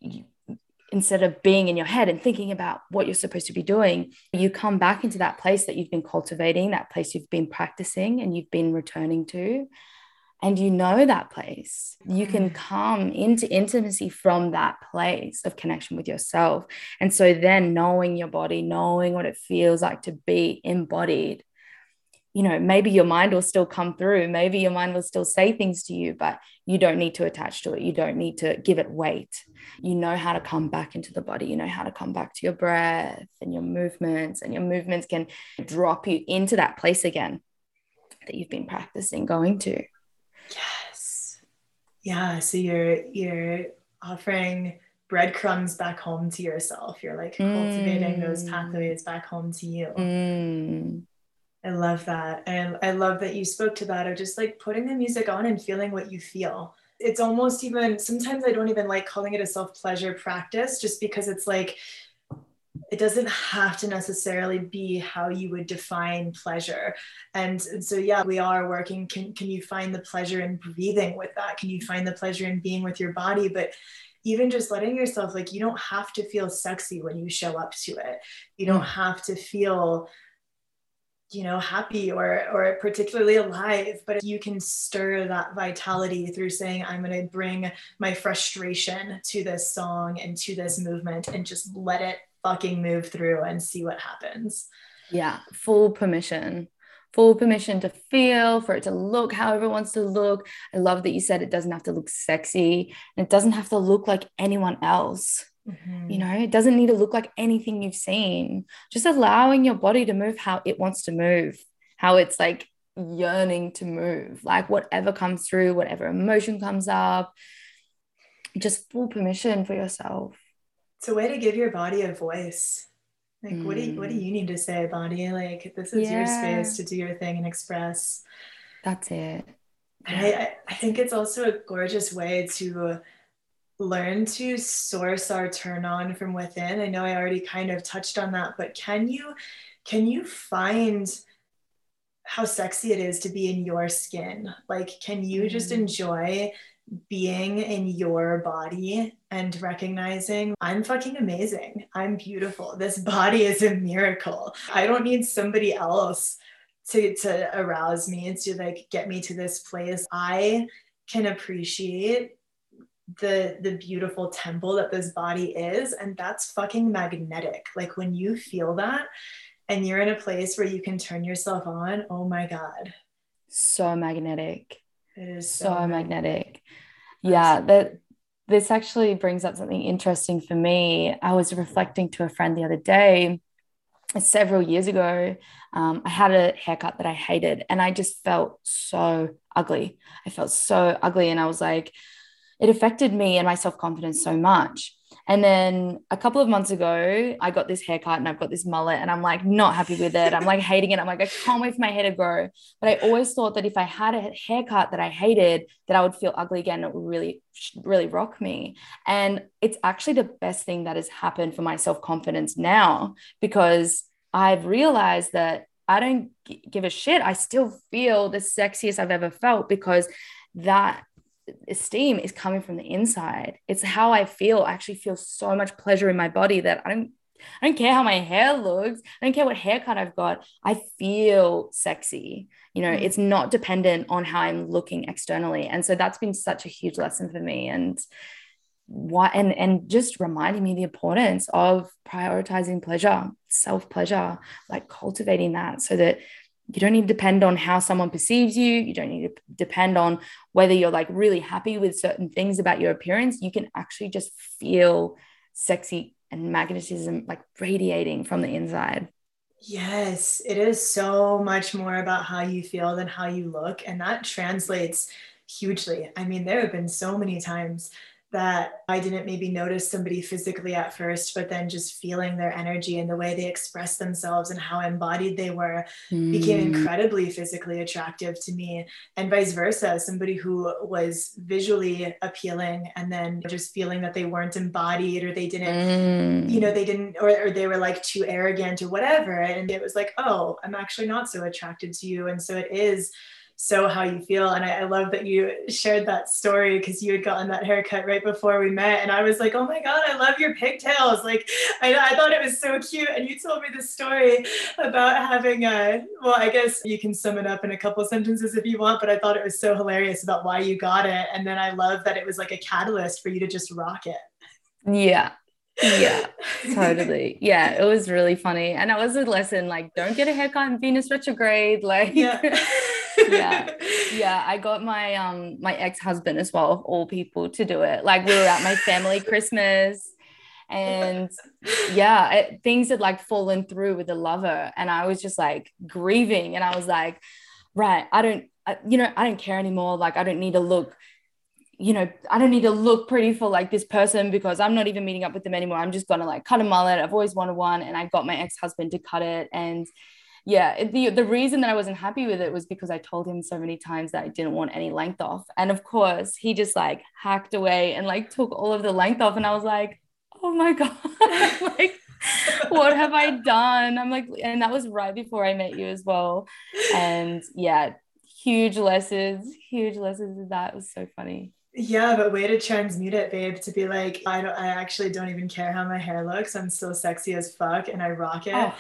you, instead of being in your head and thinking about what you're supposed to be doing you come back into that place that you've been cultivating that place you've been practicing and you've been returning to and you know that place, you can mm. come into intimacy from that place of connection with yourself. And so then knowing your body, knowing what it feels like to be embodied, you know, maybe your mind will still come through, maybe your mind will still say things to you, but you don't need to attach to it. You don't need to give it weight. You know how to come back into the body, you know how to come back to your breath and your movements, and your movements can drop you into that place again that you've been practicing going to. Yes. Yeah. So you're you're offering breadcrumbs back home to yourself. You're like mm. cultivating those mm. pathways back home to you. Mm. I love that. And I love that you spoke to that of just like putting the music on and feeling what you feel. It's almost even sometimes I don't even like calling it a self pleasure practice just because it's like it doesn't have to necessarily be how you would define pleasure and, and, so yeah we are working can, can you find the pleasure in breathing with that can you find the pleasure in being with your body but even just letting yourself like you don't have to feel sexy when you show up to it you don't mm. have to feel you know happy or or particularly alive but you can stir that vitality through saying i'm going to bring my frustration to this song and to this movement and just let it fucking move through and see what happens. Yeah, full permission. Full permission to feel, for it to look however it wants to look. I love that you said it doesn't have to look sexy and it doesn't have to look like anyone else. Mm-hmm. You know, it doesn't need to look like anything you've seen. Just allowing your body to move how it wants to move, how it's like yearning to move, like whatever comes through, whatever emotion comes up, just full permission for yourself it's a way to give your body a voice like mm. what do you what do mm. you need to say body like this is yeah. your space to do your thing and express that's it I, I think it's also a gorgeous way to learn to source our turn on from within i know i already kind of touched on that but can you can you find how sexy it is to be in your skin like can you just mm. enjoy being in your body and recognizing I'm fucking amazing. I'm beautiful. This body is a miracle. I don't need somebody else to, to arouse me and to like get me to this place. I can appreciate the the beautiful temple that this body is and that's fucking magnetic. Like when you feel that and you're in a place where you can turn yourself on, oh my god. So magnetic. It is so, so magnetic. magnetic. Yeah, that this actually brings up something interesting for me. I was reflecting to a friend the other day, several years ago. Um, I had a haircut that I hated, and I just felt so ugly. I felt so ugly, and I was like, it affected me and my self confidence so much. And then a couple of months ago, I got this haircut and I've got this mullet and I'm like not happy with it. I'm like hating it. I'm like, I can't wait for my hair to grow. But I always thought that if I had a haircut that I hated, that I would feel ugly again. It would really, really rock me. And it's actually the best thing that has happened for my self confidence now because I've realized that I don't give a shit. I still feel the sexiest I've ever felt because that esteem is coming from the inside. It's how I feel. I actually feel so much pleasure in my body that I don't I don't care how my hair looks. I don't care what haircut I've got. I feel sexy. You know, mm. it's not dependent on how I'm looking externally. And so that's been such a huge lesson for me. And why and and just reminding me the importance of prioritizing pleasure, self-pleasure, like cultivating that so that you don't need to depend on how someone perceives you. You don't need to depend on whether you're like really happy with certain things about your appearance. You can actually just feel sexy and magnetism like radiating from the inside. Yes it is so much more about how you feel than how you look and that translates hugely. I mean there have been so many times that I didn't maybe notice somebody physically at first, but then just feeling their energy and the way they expressed themselves and how embodied they were mm. became incredibly physically attractive to me. And vice versa, somebody who was visually appealing and then just feeling that they weren't embodied or they didn't, mm. you know, they didn't, or, or they were like too arrogant or whatever. And it was like, oh, I'm actually not so attracted to you. And so it is so how you feel. And I, I love that you shared that story because you had gotten that haircut right before we met. And I was like, oh my God, I love your pigtails. Like, I, I thought it was so cute. And you told me the story about having a, well, I guess you can sum it up in a couple sentences if you want, but I thought it was so hilarious about why you got it. And then I love that it was like a catalyst for you to just rock it. Yeah, yeah totally yeah it was really funny and it was a lesson like don't get a haircut in venus retrograde like yeah. yeah yeah i got my um my ex-husband as well of all people to do it like we were at my family christmas and yeah it, things had like fallen through with the lover and i was just like grieving and i was like right i don't I, you know i don't care anymore like i don't need to look you know, I don't need to look pretty for like this person because I'm not even meeting up with them anymore. I'm just gonna like cut a mullet. I've always wanted one, and I got my ex husband to cut it. And yeah, the the reason that I wasn't happy with it was because I told him so many times that I didn't want any length off, and of course he just like hacked away and like took all of the length off, and I was like, oh my god, like. what have I done? I'm like, and that was right before I met you as well. And yeah, huge lessons, huge lessons of that. It was so funny. Yeah, but way to transmute it, babe, to be like, I don't I actually don't even care how my hair looks. I'm still sexy as fuck and I rock it. Oh.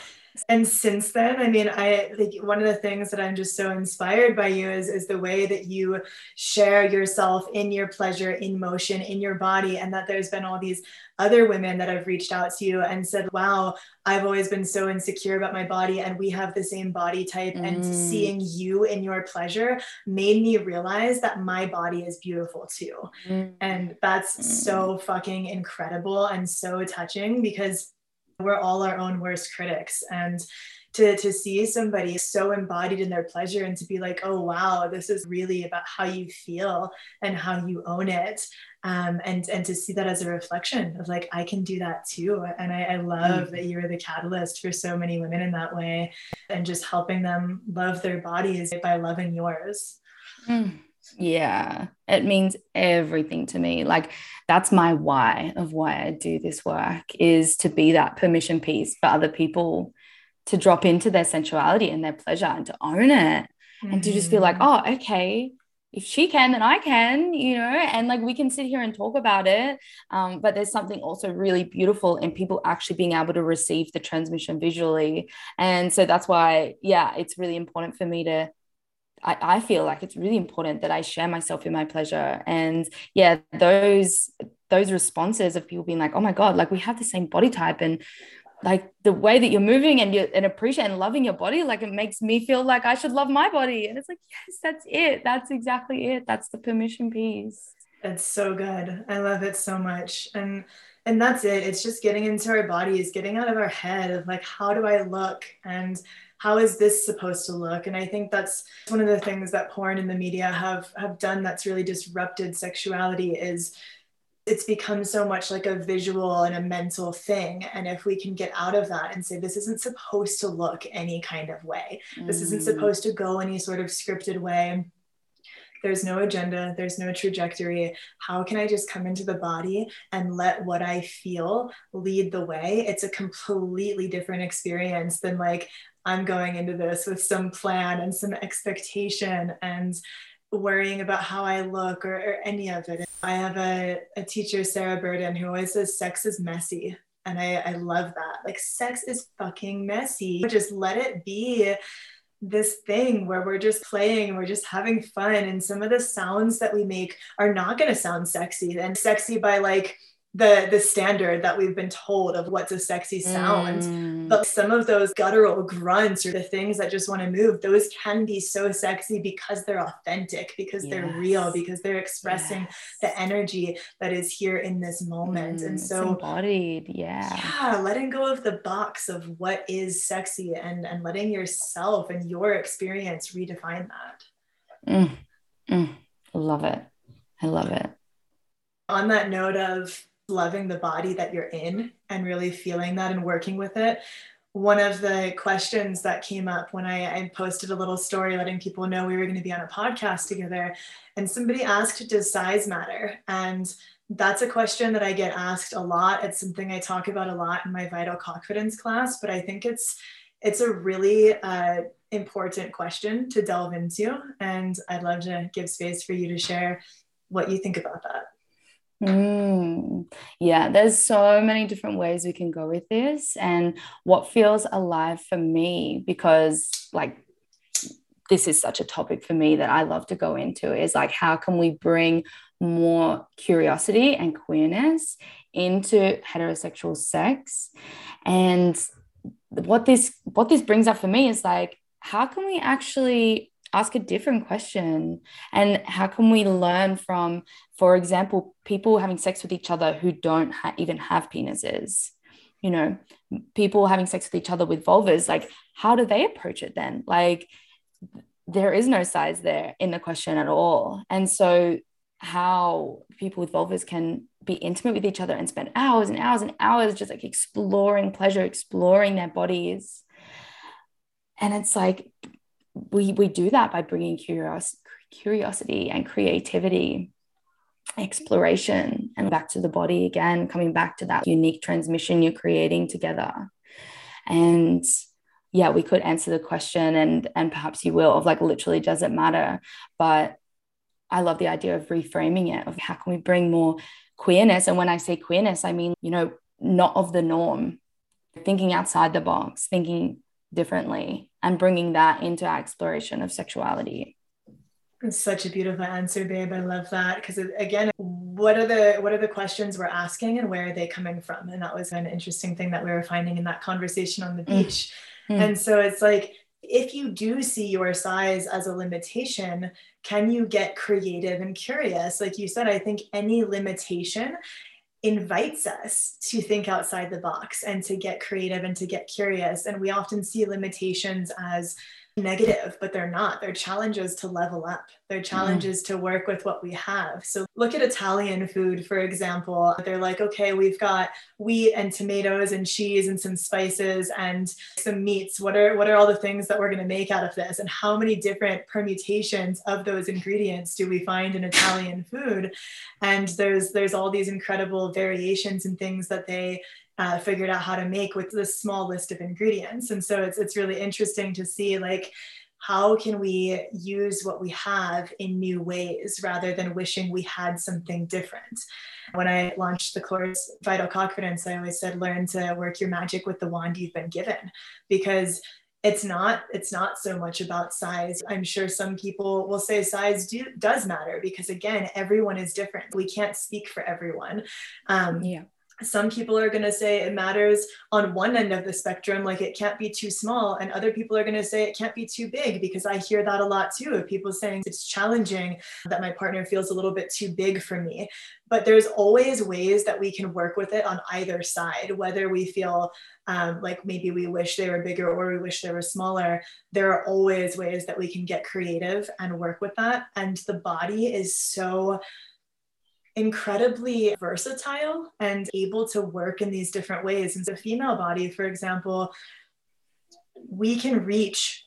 And since then, I mean, I think one of the things that I'm just so inspired by you is, is the way that you share yourself in your pleasure, in motion, in your body, and that there's been all these other women that have reached out to you and said, Wow, I've always been so insecure about my body, and we have the same body type. Mm. And seeing you in your pleasure made me realize that my body is beautiful too. Mm. And that's mm. so fucking incredible and so touching because we're all our own worst critics. And to, to see somebody so embodied in their pleasure and to be like, oh, wow, this is really about how you feel and how you own it. Um, and, and to see that as a reflection of like, I can do that too. And I, I love mm. that you're the catalyst for so many women in that way and just helping them love their bodies by loving yours. Mm. Yeah, it means everything to me. Like that's my why of why I do this work is to be that permission piece for other people to drop into their sensuality and their pleasure and to own it mm-hmm. and to just feel like, mm. oh, okay, if she can, then I can, you know, and like we can sit here and talk about it. Um, but there's something also really beautiful in people actually being able to receive the transmission visually. And so that's why, yeah, it's really important for me to I, I feel like it's really important that I share myself in my pleasure. And yeah, those those responses of people being like, oh my God, like we have the same body type and like the way that you're moving and you and appreciate and loving your body, like it makes me feel like I should love my body. And it's like, yes, that's it. That's exactly it. That's the permission piece. It's so good. I love it so much. And and that's it. It's just getting into our bodies, getting out of our head of like, how do I look? And how is this supposed to look? And I think that's one of the things that porn and the media have have done that's really disrupted sexuality is it's become so much like a visual and a mental thing. And if we can get out of that and say, this isn't supposed to look any kind of way, mm. this isn't mm. supposed to go any sort of scripted way. There's no agenda, there's no trajectory. How can I just come into the body and let what I feel lead the way? It's a completely different experience than like, I'm going into this with some plan and some expectation and worrying about how I look or, or any of it. I have a, a teacher, Sarah Burden, who always says sex is messy. And I, I love that. Like, sex is fucking messy. Just let it be this thing where we're just playing and we're just having fun. And some of the sounds that we make are not going to sound sexy and sexy by like, the the standard that we've been told of what's a sexy sound mm. but some of those guttural grunts or the things that just want to move those can be so sexy because they're authentic because yes. they're real because they're expressing yes. the energy that is here in this moment mm, and so embodied yeah yeah letting go of the box of what is sexy and and letting yourself and your experience redefine that mm. mm. love it i love it on that note of loving the body that you're in and really feeling that and working with it. One of the questions that came up when I, I, posted a little story letting people know we were going to be on a podcast together and somebody asked does size matter? And that's a question that i get asked a lot. It's something i talk about a lot in my vital confidence class but i think it's it's a really uh, important question to delve into and i'd love to give space for you to share what you think about that Mm, yeah, there's so many different ways we can go with this. And what feels alive for me, because like this is such a topic for me that I love to go into, is like, how can we bring more curiosity and queerness into heterosexual sex? And what this what this brings up for me is like, how can we actually ask a different question. And how can we learn from for example people having sex with each other who don't ha- even have penises? You know people having sex with each other with vulvas like how do they approach it then? Like there is no size there in the question at all. And so how people with vulvas can be intimate with each other and spend hours and hours and hours just like exploring pleasure exploring their bodies. And it's like we we do that by bringing curiosity curiosity and creativity exploration and back to the body again coming back to that unique transmission you're creating together. And yeah we could answer the question and and perhaps you will of like literally does it matter? But i love the idea of reframing it of how can we bring more queerness? And when i say queerness i mean you know not of the norm thinking outside the box thinking differently and bringing that into our exploration of sexuality. It's such a beautiful answer babe. I love that. Because again what are the what are the questions we're asking and where are they coming from? And that was an interesting thing that we were finding in that conversation on the mm. beach. Mm. and so it's like if you do see your size as a limitation can you get creative and curious? Like you said i think any limitation invites us to think outside the box and to get creative and to get curious. And we often see limitations as negative, but they're not. They're challenges to level up. They're mm. challenges mm. to work with what we have. So look at Italian food, for example. They're like, okay, we've got wheat and tomatoes and cheese and some spices and some meats. What are what are all the things that we're going to make out of this? And how many different permutations of those ingredients do we find in Italian food? And there's there's all these incredible variations and things that they uh, figured out how to make with this small list of ingredients. And so it's, it's really interesting to see like, how can we use what we have in new ways rather than wishing we had something different? When I launched the course Vital Confidence, I always said learn to work your magic with the wand you've been given. Because it's not it's not so much about size. I'm sure some people will say size do, does matter because again everyone is different. We can't speak for everyone. Um, yeah some people are going to say it matters on one end of the spectrum like it can't be too small and other people are going to say it can't be too big because i hear that a lot too of people saying it's challenging that my partner feels a little bit too big for me. But there's always ways that we can work with it on either side whether we feel um, like maybe we wish they were bigger or we wish they were smaller there are always ways that we can get creative and work with that. And the body is so incredibly versatile and able to work in these different ways. And so, female body, for example, we can reach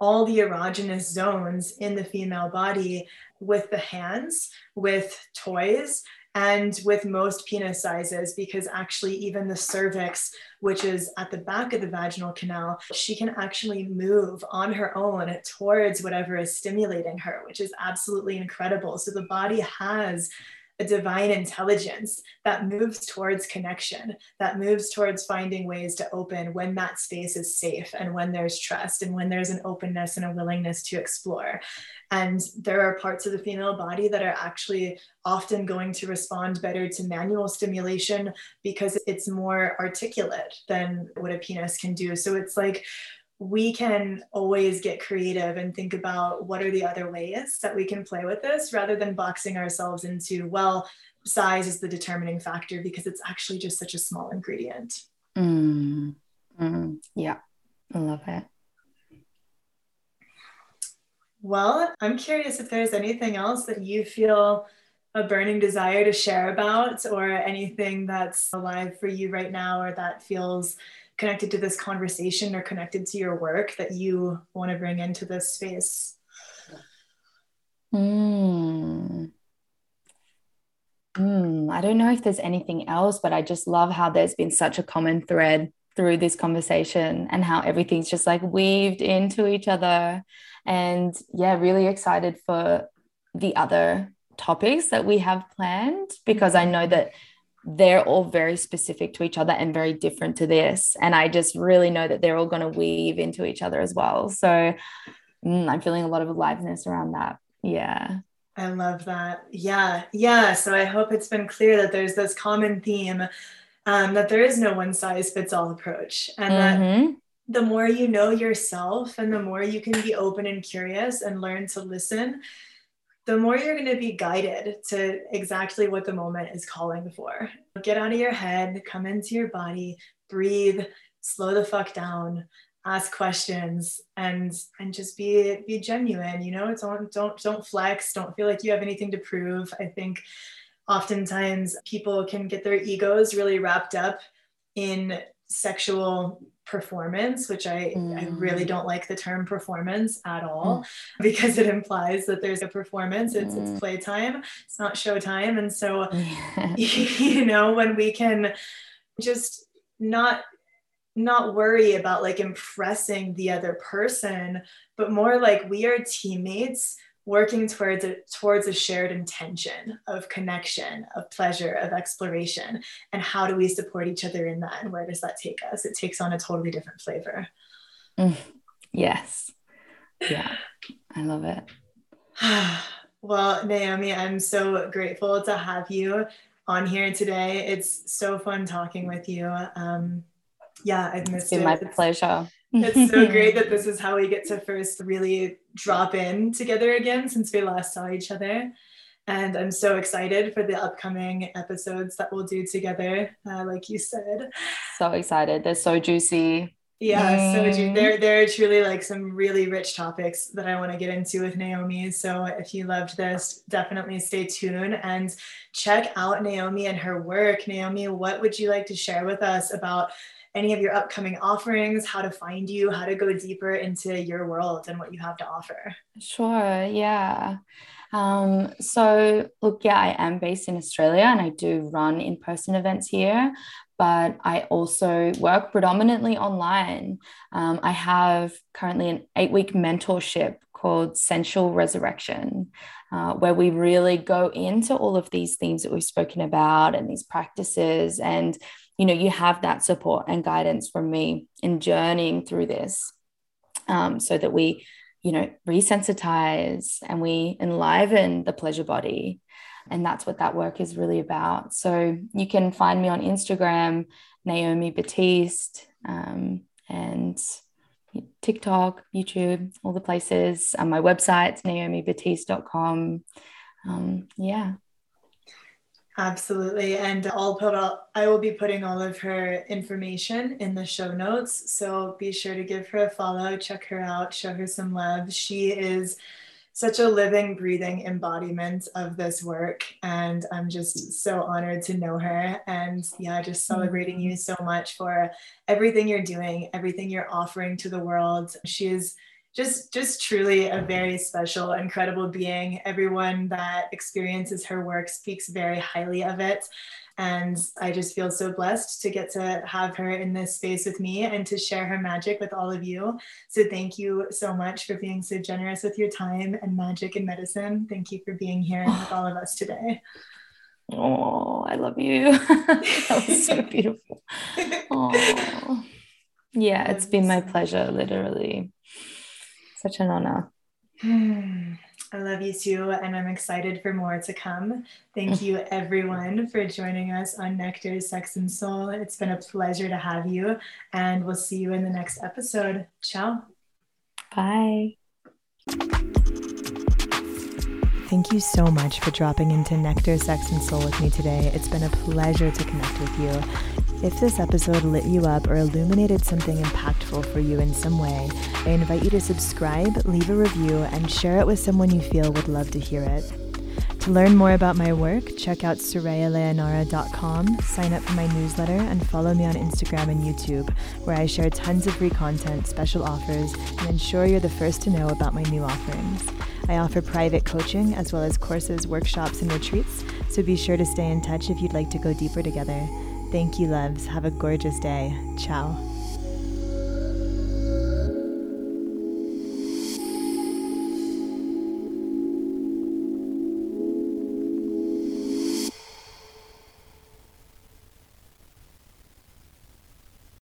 all the erogenous zones in the female body with the hands, with toys, and with most penis sizes, because actually, even the cervix, which is at the back of the vaginal canal, she can actually move on her own towards whatever is stimulating her, which is absolutely incredible. So, the body has a divine intelligence that moves towards connection, that moves towards finding ways to open when that space is safe and when there's trust and when there's an openness and a willingness to explore. And there are parts of the female body that are actually often going to respond better to manual stimulation because it's more articulate than what a penis can do. So it's like, we can always get creative and think about what are the other ways that we can play with this rather than boxing ourselves into, well, size is the determining factor because it's actually just such a small ingredient. Mm. Mm. Yeah, I love it. Well, I'm curious if there's anything else that you feel a burning desire to share about or anything that's alive for you right now or that feels connected to this conversation or connected to your work that you want to bring into this space? Mm. Mm, I don't know if there's anything else, but I just love how there's been such a common thread through this conversation and how everything's just like weaved into each other. And yeah, really excited for the other topics that we have planned because I know that they're all very specific to each other and very different to this. And I just really know that they're all going to weave into each other as well. So mm, I'm feeling a lot of aliveness around that. Yeah. I love that. Yeah. Yeah. So I hope it's been clear that there's this common theme um, that there is no one size fits all approach. And mm-hmm. that the more you know yourself and the more you can be open and curious and learn to listen, the more you're going to be guided to exactly what the moment is calling for. Get out of your head, come into your body, breathe, slow the fuck down, ask questions and and just be be genuine, you know? Don't don't don't flex, don't feel like you have anything to prove. I think oftentimes people can get their egos really wrapped up in sexual performance, which I, mm. I really mm. don't like the term performance at all mm. because it implies that there's a performance, it's, mm. it's playtime, it's not showtime. And so, you know, when we can just not not worry about like impressing the other person but more like we are teammates working towards a, towards a shared intention of connection, of pleasure, of exploration. And how do we support each other in that? And where does that take us? It takes on a totally different flavor. Mm, yes. Yeah, I love it. well, Naomi, I'm so grateful to have you on here today. It's so fun talking with you. Um, yeah, I've missed it's been it. my pleasure it's so great that this is how we get to first really drop in together again since we last saw each other. And I'm so excited for the upcoming episodes that we'll do together, uh, like you said. So excited. They're so juicy. Yeah, mm. so ju- there, there are truly like some really rich topics that I want to get into with Naomi. So if you loved this, definitely stay tuned and check out Naomi and her work. Naomi, what would you like to share with us about any of your upcoming offerings, how to find you, how to go deeper into your world and what you have to offer. Sure, yeah. Um, so, look, yeah, I am based in Australia and I do run in person events here, but I also work predominantly online. Um, I have currently an eight week mentorship called Sensual Resurrection, uh, where we really go into all of these themes that we've spoken about and these practices and you know you have that support and guidance from me in journeying through this um, so that we you know resensitize and we enliven the pleasure body and that's what that work is really about. So you can find me on Instagram, Naomi Batiste, um, and TikTok, YouTube, all the places. Um, my website's naomibatiste.com. Um, yeah. Absolutely. And I'll put all, I will be putting all of her information in the show notes. So be sure to give her a follow, check her out, show her some love. She is such a living, breathing embodiment of this work. And I'm just so honored to know her. And yeah, just celebrating you mm-hmm. so much for everything you're doing, everything you're offering to the world. She is just just truly a very special incredible being everyone that experiences her work speaks very highly of it and I just feel so blessed to get to have her in this space with me and to share her magic with all of you. So thank you so much for being so generous with your time and magic and medicine. Thank you for being here with all of us today. Oh, I love you. that was so beautiful. Oh. Yeah, it's been my pleasure, literally. Such an honor. I love you too, and I'm excited for more to come. Thank mm. you, everyone, for joining us on Nectar, Sex, and Soul. It's been a pleasure to have you, and we'll see you in the next episode. Ciao. Bye. Thank you so much for dropping into Nectar, Sex, and Soul with me today. It's been a pleasure to connect with you. If this episode lit you up or illuminated something impactful for you in some way, I invite you to subscribe, leave a review, and share it with someone you feel would love to hear it. To learn more about my work, check out sorayaleonora.com, sign up for my newsletter, and follow me on Instagram and YouTube, where I share tons of free content, special offers, and ensure you're the first to know about my new offerings. I offer private coaching as well as courses, workshops, and retreats, so be sure to stay in touch if you'd like to go deeper together. Thank you, loves. Have a gorgeous day. Ciao.